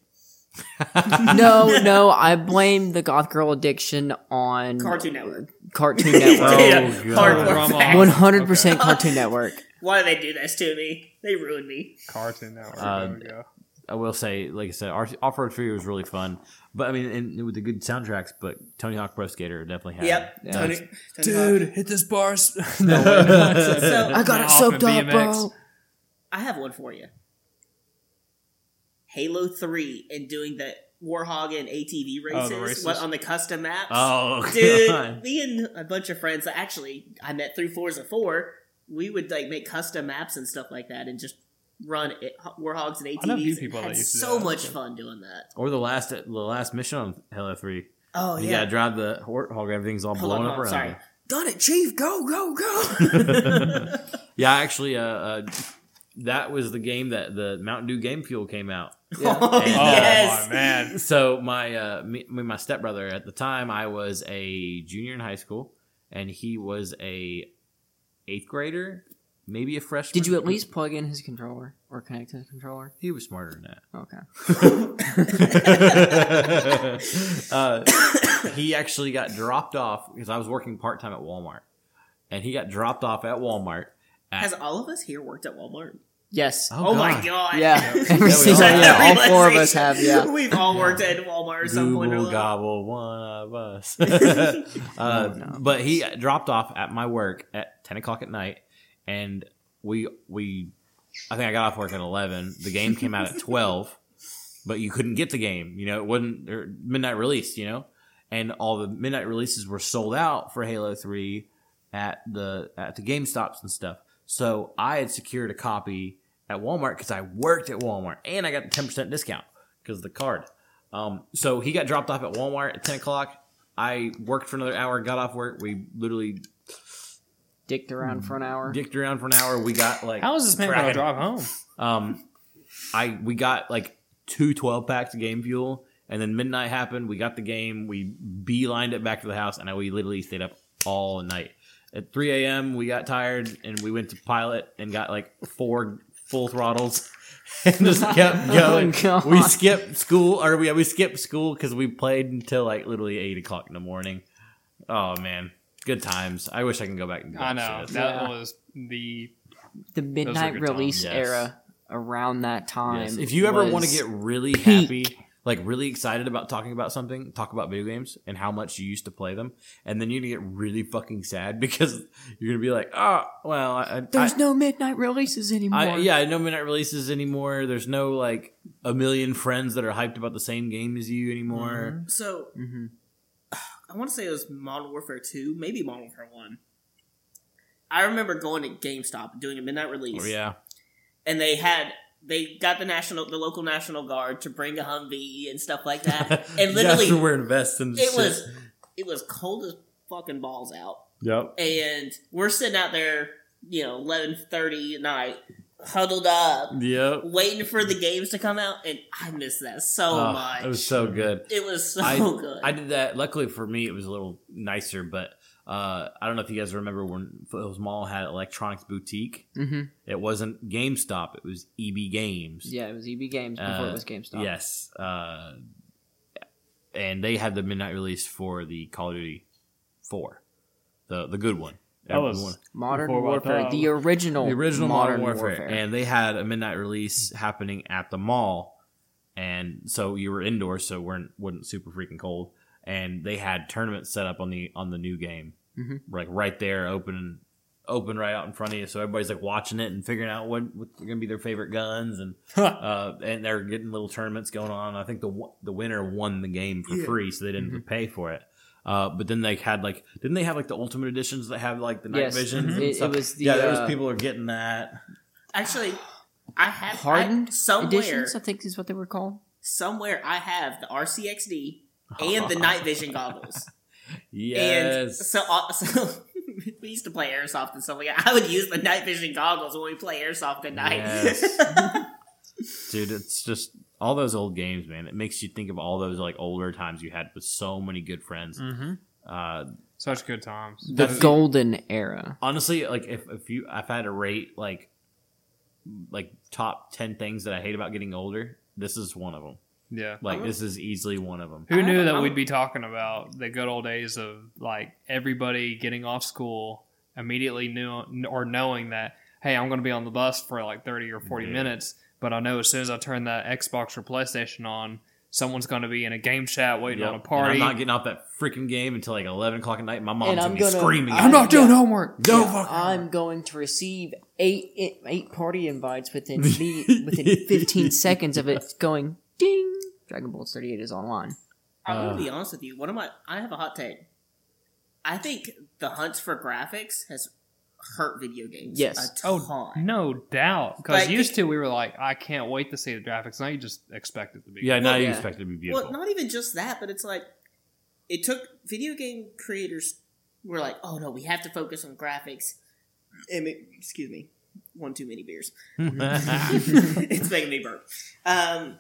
<laughs> no, no, I blame the goth girl addiction on Cartoon Network. Cartoon <laughs> Oh, Network. Yeah, God. hardcore Drama. <laughs> facts. One hundred percent Cartoon Network. Why do they do this to me? They ruined me. Cartoon Network. Uh, there we go. I will say, like I said, our off road trivia was really fun. But I mean, and with the good soundtracks, but Tony Hawk Pro Skater definitely had. Yep. Yeah. Tony, Tony Hawk. hit this bar. So I got it Off soaked up, BMX. bro. I have one for you. Halo Three and doing the Warthog and ATV races, Oh, the races? What, on the custom maps. Oh, <laughs> Dude, God. me and a bunch of friends actually I met through Forza Four, we would like make custom maps and stuff like that, and just run it, Warthogs and ATVs. I know a few and people had that used to do so that. much fun doing that. Or the last the last mission on Halo Three. Oh you yeah, gotta drive the Warthog. Everything's all Hold on, blown up hold on, around. sorry. Done it, Chief! Go, go, go! <laughs> <laughs> yeah, actually, uh, uh, that was the game that the Mountain Dew Game Fuel came out. Yeah. <laughs> oh, Oh yes. my man! So my uh, me, me my stepbrother at the time, I was a junior in high school, and he was a eighth grader, maybe a freshman. Did you at least plug in his controller or connect his controller? He was smarter than that. Okay. <laughs> <laughs> uh, he actually got dropped off because I was working part time at Walmart, and he got dropped off at Walmart. At, Has all of us here worked at Walmart? Yes. Oh, my god! Yeah. Yeah, <laughs> Every we single all yeah, all four of us have. Yeah. <laughs> We've all worked at Walmart at some point or Google gobble one of us. <laughs> uh, Oh, no. But he dropped off at my work at ten o'clock at night, and we we I think I got off work at eleven. The game came out at twelve, but you couldn't get the game. You know, it wasn't midnight release. You know, and all the midnight releases were sold out for Halo Three at the at the Game Stops and stuff. So I had secured a copy at Walmart because I worked at Walmart and I got the ten percent discount because of the card. Um, so he got dropped off at Walmart at ten o'clock. I worked for another hour, got off work. We literally Dicked around for an hour. dicked around for an hour. We got like How is this man going to drive home? Um, I we got like two 12 packs of game fuel, and then midnight happened. We got the game. We beelined it back to the house, and I, we literally stayed up all night. At 3 a.m., we got tired, and we went to pilot and got like four full throttles. <laughs> And just <laughs> kept oh, going. God. we skipped school, or we we skipped school because we played until like literally eight o'clock in the morning. Oh man, good times. I wish I can go back and do I that know shit. that Yeah. was the The midnight release Yes. era around that time. Yes. If you ever want to get really peak. happy, like really excited about talking about something, talk about video games and how much you used to play them, and then you're gonna get really fucking sad <laughs> because you're gonna be like, oh, well, I, I, There's I- no midnight releases anymore. I, yeah, no midnight releases anymore. There's no like a million friends that are hyped about the same game as you anymore. So hmm I want to say it was Modern Warfare Two, maybe Modern Warfare One. I remember going to GameStop doing a midnight release, Oh, yeah, and they had they got the national, the local National Guard to bring a Humvee and stuff like that, <laughs> and You literally guys were investing. in it shit. was it was cold as fucking balls out, Yep. and we're sitting out there, you know, eleven thirty at night, huddled up, Yep. waiting for the games to come out, and I miss that so Oh, much. It was so good. It was so I, good. I did that. Luckily for me, it was a little nicer, but uh, I don't know if you guys remember when Foothills Mall had Electronics Boutique. hmm It wasn't GameStop; it was EB Games. Yeah, it was EB Games before Uh, it was GameStop. Yes, uh, and they had the midnight release for the Call of Duty Four, the the good one. That was- Everyone- Modern Before Warfare, the original, the original Modern, Warfare. Warfare. and they had a midnight release happening at the mall, and so you were indoors, so it weren't wasn't super freaking cold, and they had tournaments set up on the on the new game, Mhm. like right there, open open right out in front of you, so everybody's like watching it and figuring out what what's gonna be their favorite guns, and uh, and they're getting little tournaments going on. I think the the winner won the game for Yeah. free, so they didn't have to pay for it. Uh, but then they had like, didn't they have like the ultimate editions that have like the night Yes. visions? Mhm. It- it was the, yeah, there was uh, people are getting that. Actually, I have I, Hardened somewhere editions, I think is what they were called. somewhere I have the RCXD <laughs> and the night vision goggles. Yes. And so, uh, <laughs> so we used to play airsoft and stuff like that. I would use the night vision goggles when we play airsoft at night. Yes. <laughs> Dude, it's just all those old games, man. It makes you think of all those like older times you had with so many good friends. mm-hmm. Uh, such good times. The That's- golden era. honestly, like if, if you if I had to rate like like top ten things that I hate about getting older, this is one of them. Yeah. Like this is easily one of them. Who knew that we'd be talking about the good old days of like everybody getting off school immediately knew or knowing that hey, I'm going to be on the bus for like 30 or 40 Yeah. minutes, but I know as soon as I turn that Xbox or PlayStation on, someone's going to be in a game chat waiting Yep. on a And party. I'm not getting off that freaking game until like 11 o'clock at night. My mom's gonna I'm be gonna- screaming. I'm not doing Yeah. homework. Go Yeah, fuck I'm going to receive eight eight party invites within <laughs> me within 15 seconds of it going ding. Dragon Ball 38 is online. I'm Uh. gonna be honest with you. One of my, I have a hot take. I think the hunts for graphics has hurt video games. Yes. a ton. Oh, no doubt. Because Like, used to, we were like, I can't wait to see the graphics. Now you just expect it to be. Yeah, now Well, you expect it to be beautiful. Well, not even just that, but it's like it took video game creators were like, oh no, we have to focus on graphics. And ma- excuse me, one too many beers. <laughs> <laughs> it's making me burp. Um,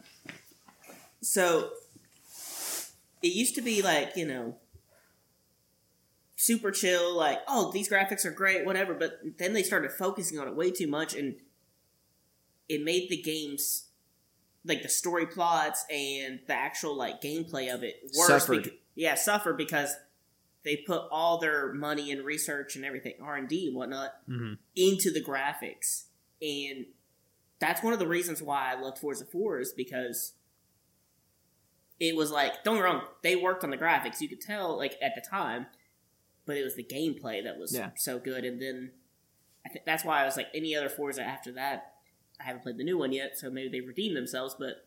so it used to be like you know super chill, like oh these graphics are great, whatever. But then they started focusing on it way too much, and it made the games like the story plots and the actual like gameplay of it worse. Suffered. yeah, suffer because they put all their money and research and everything R and D whatnot hmm into the graphics, and that's one of the reasons why I love Forza Four is because it was like don't get me wrong, they worked on the graphics. You could tell like at the time, but it was the gameplay that was Yeah. so good. And then I think that's why I was like any other Forza after that. I haven't played the new one yet, so maybe they redeemed themselves. But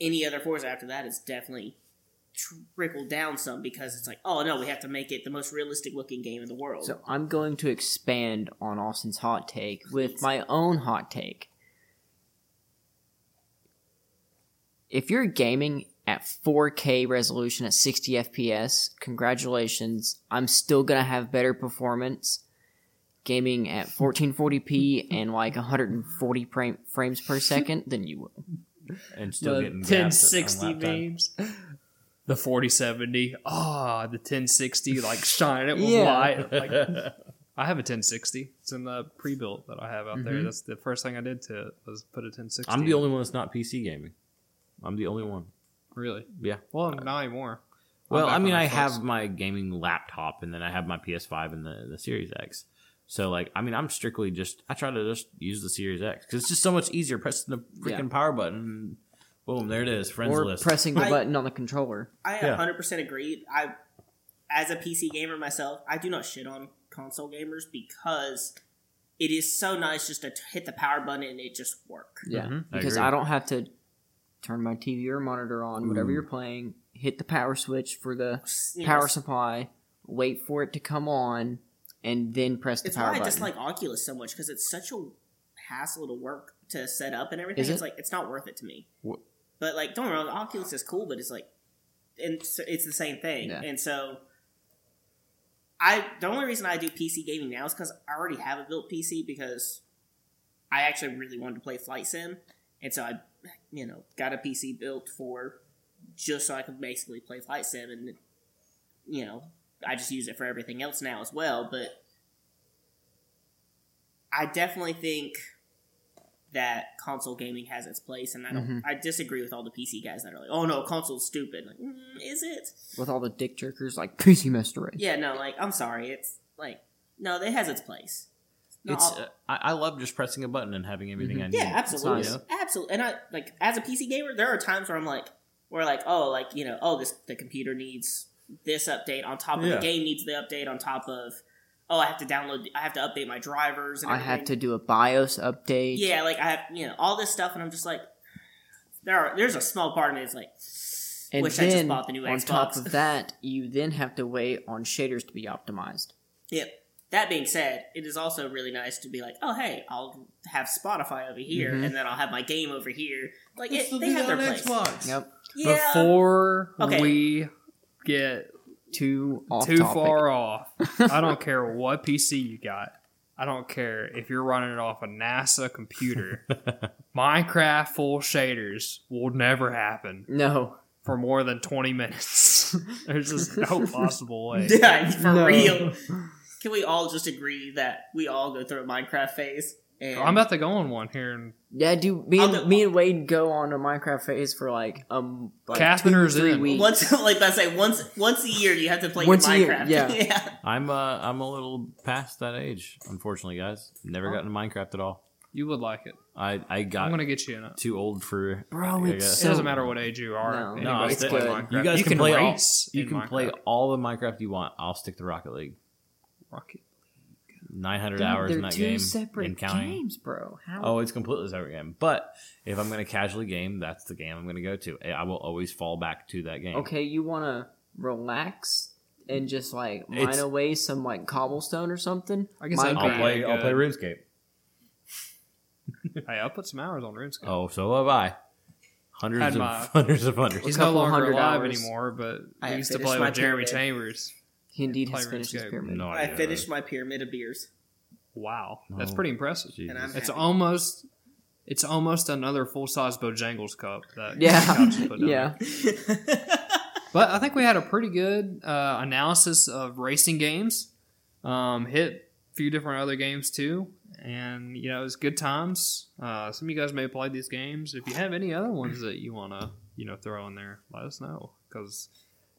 any other Forza after that is definitely trickled down some because it's like, oh no, we have to make it the most realistic looking game in the world. So I'm going to expand on Austin's hot take with my own hot take. If you're gaming at 4K resolution at 60 FPS, congratulations. I'm still going to have better performance gaming at 1440p <laughs> and like 140 frame, frames per second <laughs> than you will. and still The getting gapped 1060 lap time. memes. The 4070. Ah, the 1060, like shine it with Yeah. light. Like, <laughs> I have a 1060. It's in the pre-built that I have out there. Mhm. That's the first thing I did to it was put a 1060. I'm the only one that's not PC gaming. I'm the only one. Really? Yeah. Well, not anymore. I'm Well, I mean, I have my gaming laptop, and then I have my PS5 and the, the Series X. So, like, I mean, I'm strictly just I try to just use the Series X because it's just so much easier pressing the freaking Yeah. power button. Boom, there it is, friends or list. pressing the I- button on the controller. I Yeah. 100% agree. I, as a PC gamer myself, I do not shit on console gamers because it is so nice just to hit the power button and it just work. Yeah, Mhm, because agree. I, don't have to turn my TV or monitor on, whatever Ooh. you're playing, hit the power switch for the You know, power supply, wait for it to come on, and then press the It's power why I dislike Oculus so much because it's such a hassle to work to set up and everything. Is It's it? like it's not worth it to me. What- But like, don't get me wrong, Oculus is cool, but it's like, and so it's the same thing. Yeah. And so, I the only reason I do PC gaming now is because I already have a built PC because I actually really wanted to play Flight Sim, and so I, you know, got a PC built for just so I could basically play Flight Sim, and you know, I just use it for everything else now as well. But I definitely think that console gaming has its place, and I don't. Mhm. I disagree with all the PC guys that are like, "Oh no, console's stupid." Like, mm, is it? With all the dick jerkers like PC Master Race. Yeah, no. Like, I'm sorry. It's like, no, it has its place. No, it's I'll- uh, I, I love just pressing a button and having everything I need. yeah, absolutely, nice. absolutely. And I like as a PC gamer, there are times where I'm like, where like, oh, like you know, oh, this the computer needs this update on top of Yeah. the game needs the update on top of, oh, I have to download, I have to update my drivers. And I have to do a BIOS update. Yeah, like I have, you know, all this stuff, and I'm just like, there are. There's a small part of me that's like, And wish I then just bought the new Xbox. on Xbox. top of that, you then have to wait on shaders to be optimized. Yep. That being said, it is also really nice to be like, oh hey, I'll have Spotify over here, Mhm. and then I'll have my game over here. Like it, they have their place. Yep. Yeah. Before Okay. we get Too off too topic. far <laughs> off, I don't care what PC you got. I don't care if you're running it off a NASA computer. <laughs> Minecraft full shaders will never happen No. for more than 20 minutes. <laughs> There's just no possible way. yeah, for No. real. Can we all just agree that we all go through a Minecraft phase? And I'm about to go on one here in Yeah, dude. Me and me and Wade go on a Minecraft phase for like um like Catheter's two, three in. weeks. once, <laughs> like I say, once once a year you have to play Once your a year, Minecraft. yeah. <laughs> yeah. I'm uh I'm a little past that age, unfortunately, guys. Never gotten to Minecraft at all. You would like it. I I got I'm gonna get you in it. too old for Bro, I it's guess. It doesn't matter what age you are. No. Anybody No, can it's play good. Minecraft. You guys you can, can play all, race. you in can play Minecraft. all the Minecraft you want. I'll stick to Rocket League. Rocket. League. 900 Dude, hours they're in that two game separate and counting. games, bro. How? Oh, it's completely separate game. But if I'm going to casually game, that's the game I'm going to go to. I will always fall back to that game. Okay, you want to relax and just like mine It's- away some like cobblestone or something. I guess that'd I'll be play. I'll play RuneScape. Hey, I'll put some hours on RuneScape. Oh, so have I. Hundreds Had of my- <laughs> hundreds of hundreds. He's a no couple longer hundred alive hours. anymore, but I we used to finished play my with Jeremy pyramid. Chambers. He indeed has finished his pyramid. No I idea. finished my pyramid of beers. Wow, that's Oh. pretty impressive. Jesus. And I'm It's happy. almost, it's almost another full size Bojangles cup that Yeah, Couch put down <laughs> yeah. <laughs> But I think we had a pretty good uh, analysis of racing games. Um, hit a few different other games too, and you know it was good times. Uh, some of you guys may have played these games. If you have any other ones that you want to you know throw in there, let us know because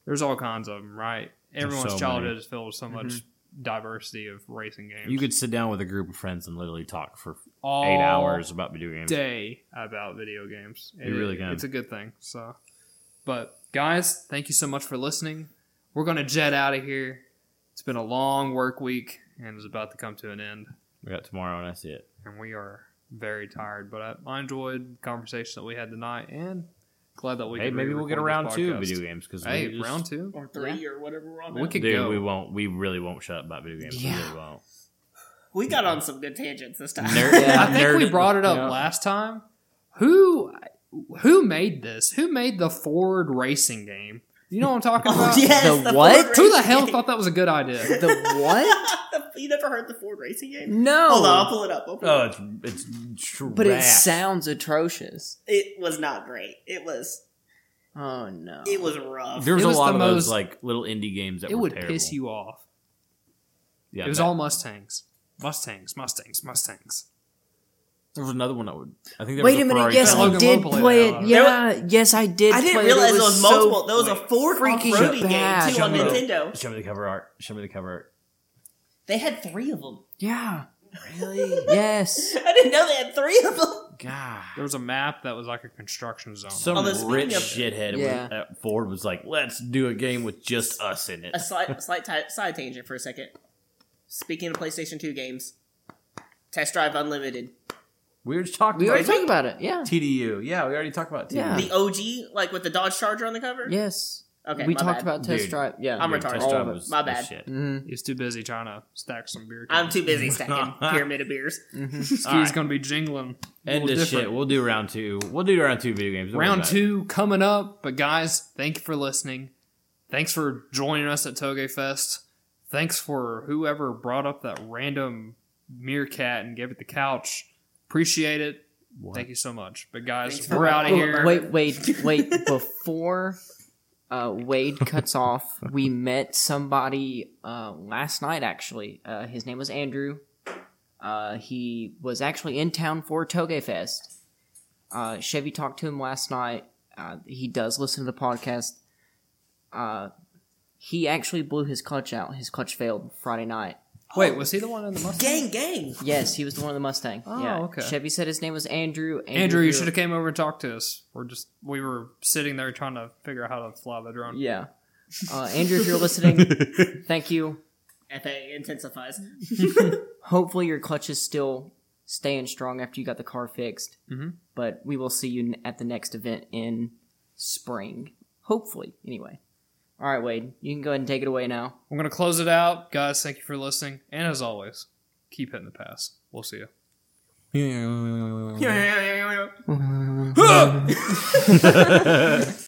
there's all kinds of them. Right, everyone's so childhood many. is filled with so mm-hmm. much diversity of racing games. You could sit down with a group of friends and literally talk for all eight hours about video games. day about video games. You really can. It's a good thing. So, but guys, thank you so much for listening. We're gonna jet out of here. It's been a long work week and it's about to come to an end, We got tomorrow, and I see it. and we are very tired. But I, I enjoyed the conversation that we had tonight, and glad that we. hey, maybe we'll get re-record around this two podcast. video games because Hey, round two. or three or whatever we're on. We now. could Dude, go. we won't. We really won't shut up about video games. Yeah. We really won't. We got on some good tangents this time. Nerd- <laughs> Yeah. I think we brought it up Yeah. last time. Who who made this? Who made the Ford racing game? You know what I'm talking <laughs> Oh, about? yes, The what? Ford Who the hell game. thought that was a good idea? The what? <laughs> you never heard the Ford racing game? No. Hold on, I'll pull it up. Pull Oh, it, up. it's it's trash. but it sounds atrocious. it was not great. It was Oh no. it was rough. There was, was a lot of most- those like little indie games that it were would terrible. piss you off. Yeah, it was that- all Mustangs. Mustangs, Mustangs, Mustangs. There was another one that would. I think there Wait was a minute. Ferrari Yes, I did Lowe played play it. Yeah. Yes, I did. I didn't play realize it. there was so multiple. There was a Ford freaking game too on Show the- Nintendo. Show me the cover art. Show me the cover art. They had three of them. Yeah. Really? <laughs> yes. I didn't know they had three of them. God. There was a map that was like a construction zone. Some Although speaking rich of- shithead Yeah. was, at Ford was like, "Let's do a game with just us in it." A slight, a slight ti- side tangent for a second. Speaking of PlayStation 2 games, Test Drive Unlimited. We were just talking We about already talked about it. Yeah. TDU. Yeah, we already talked about TDU. Yeah. The OG, like with the Dodge Charger on the cover? Yes. Okay, we my talked bad. about test Dude. drive. Yeah. I'm Dude, retarded. Test Drive of was My bad. shit. Mhm. He's too busy trying to stack some beer. I'm too busy stacking <laughs> pyramid of beers. He's Alright. gonna be jingling. End little this shit. We'll do round two. We'll do round two video games. Don't Round two coming up. But guys, thank you for listening. Thanks for joining us at Touge Fest. Thanks for whoever brought up that random meerkat and gave it the couch. Appreciate it. What? Thank you so much. But guys, Thanks we're out of Oh, here. Wait, wait, wait. <laughs> Before uh, Wade cuts <laughs> off, we met somebody uh, last night, actually. Uh, his name was Andrew. Uh, he was actually in town for Touge Fest. Uh, Chevy talked to him last night. Uh, he does listen to the podcast. Uh, he actually blew his clutch out. His clutch failed Friday night. Wait, was he the one in the Mustang? Gang, gang. Yes, he was the one in the Mustang. Oh, yeah. okay. Chevy said his name was Andrew. Andrew, you should have came over and talked to us. We're just we were sitting there trying to figure out how to fly the drone. Yeah. Uh, Andrew, if you're listening, <laughs> thank you. FA intensifies. <laughs> Hopefully, your clutch is still staying strong after you got the car fixed. Mhm. But we will see you at the next event in spring. Hopefully, anyway. All right, Wade, you can go ahead and take it away now. I'm gonna close it out, guys. Thank you for listening, and as always, keep hitting the pass. We'll see you. Yeah. <laughs> <laughs> <laughs>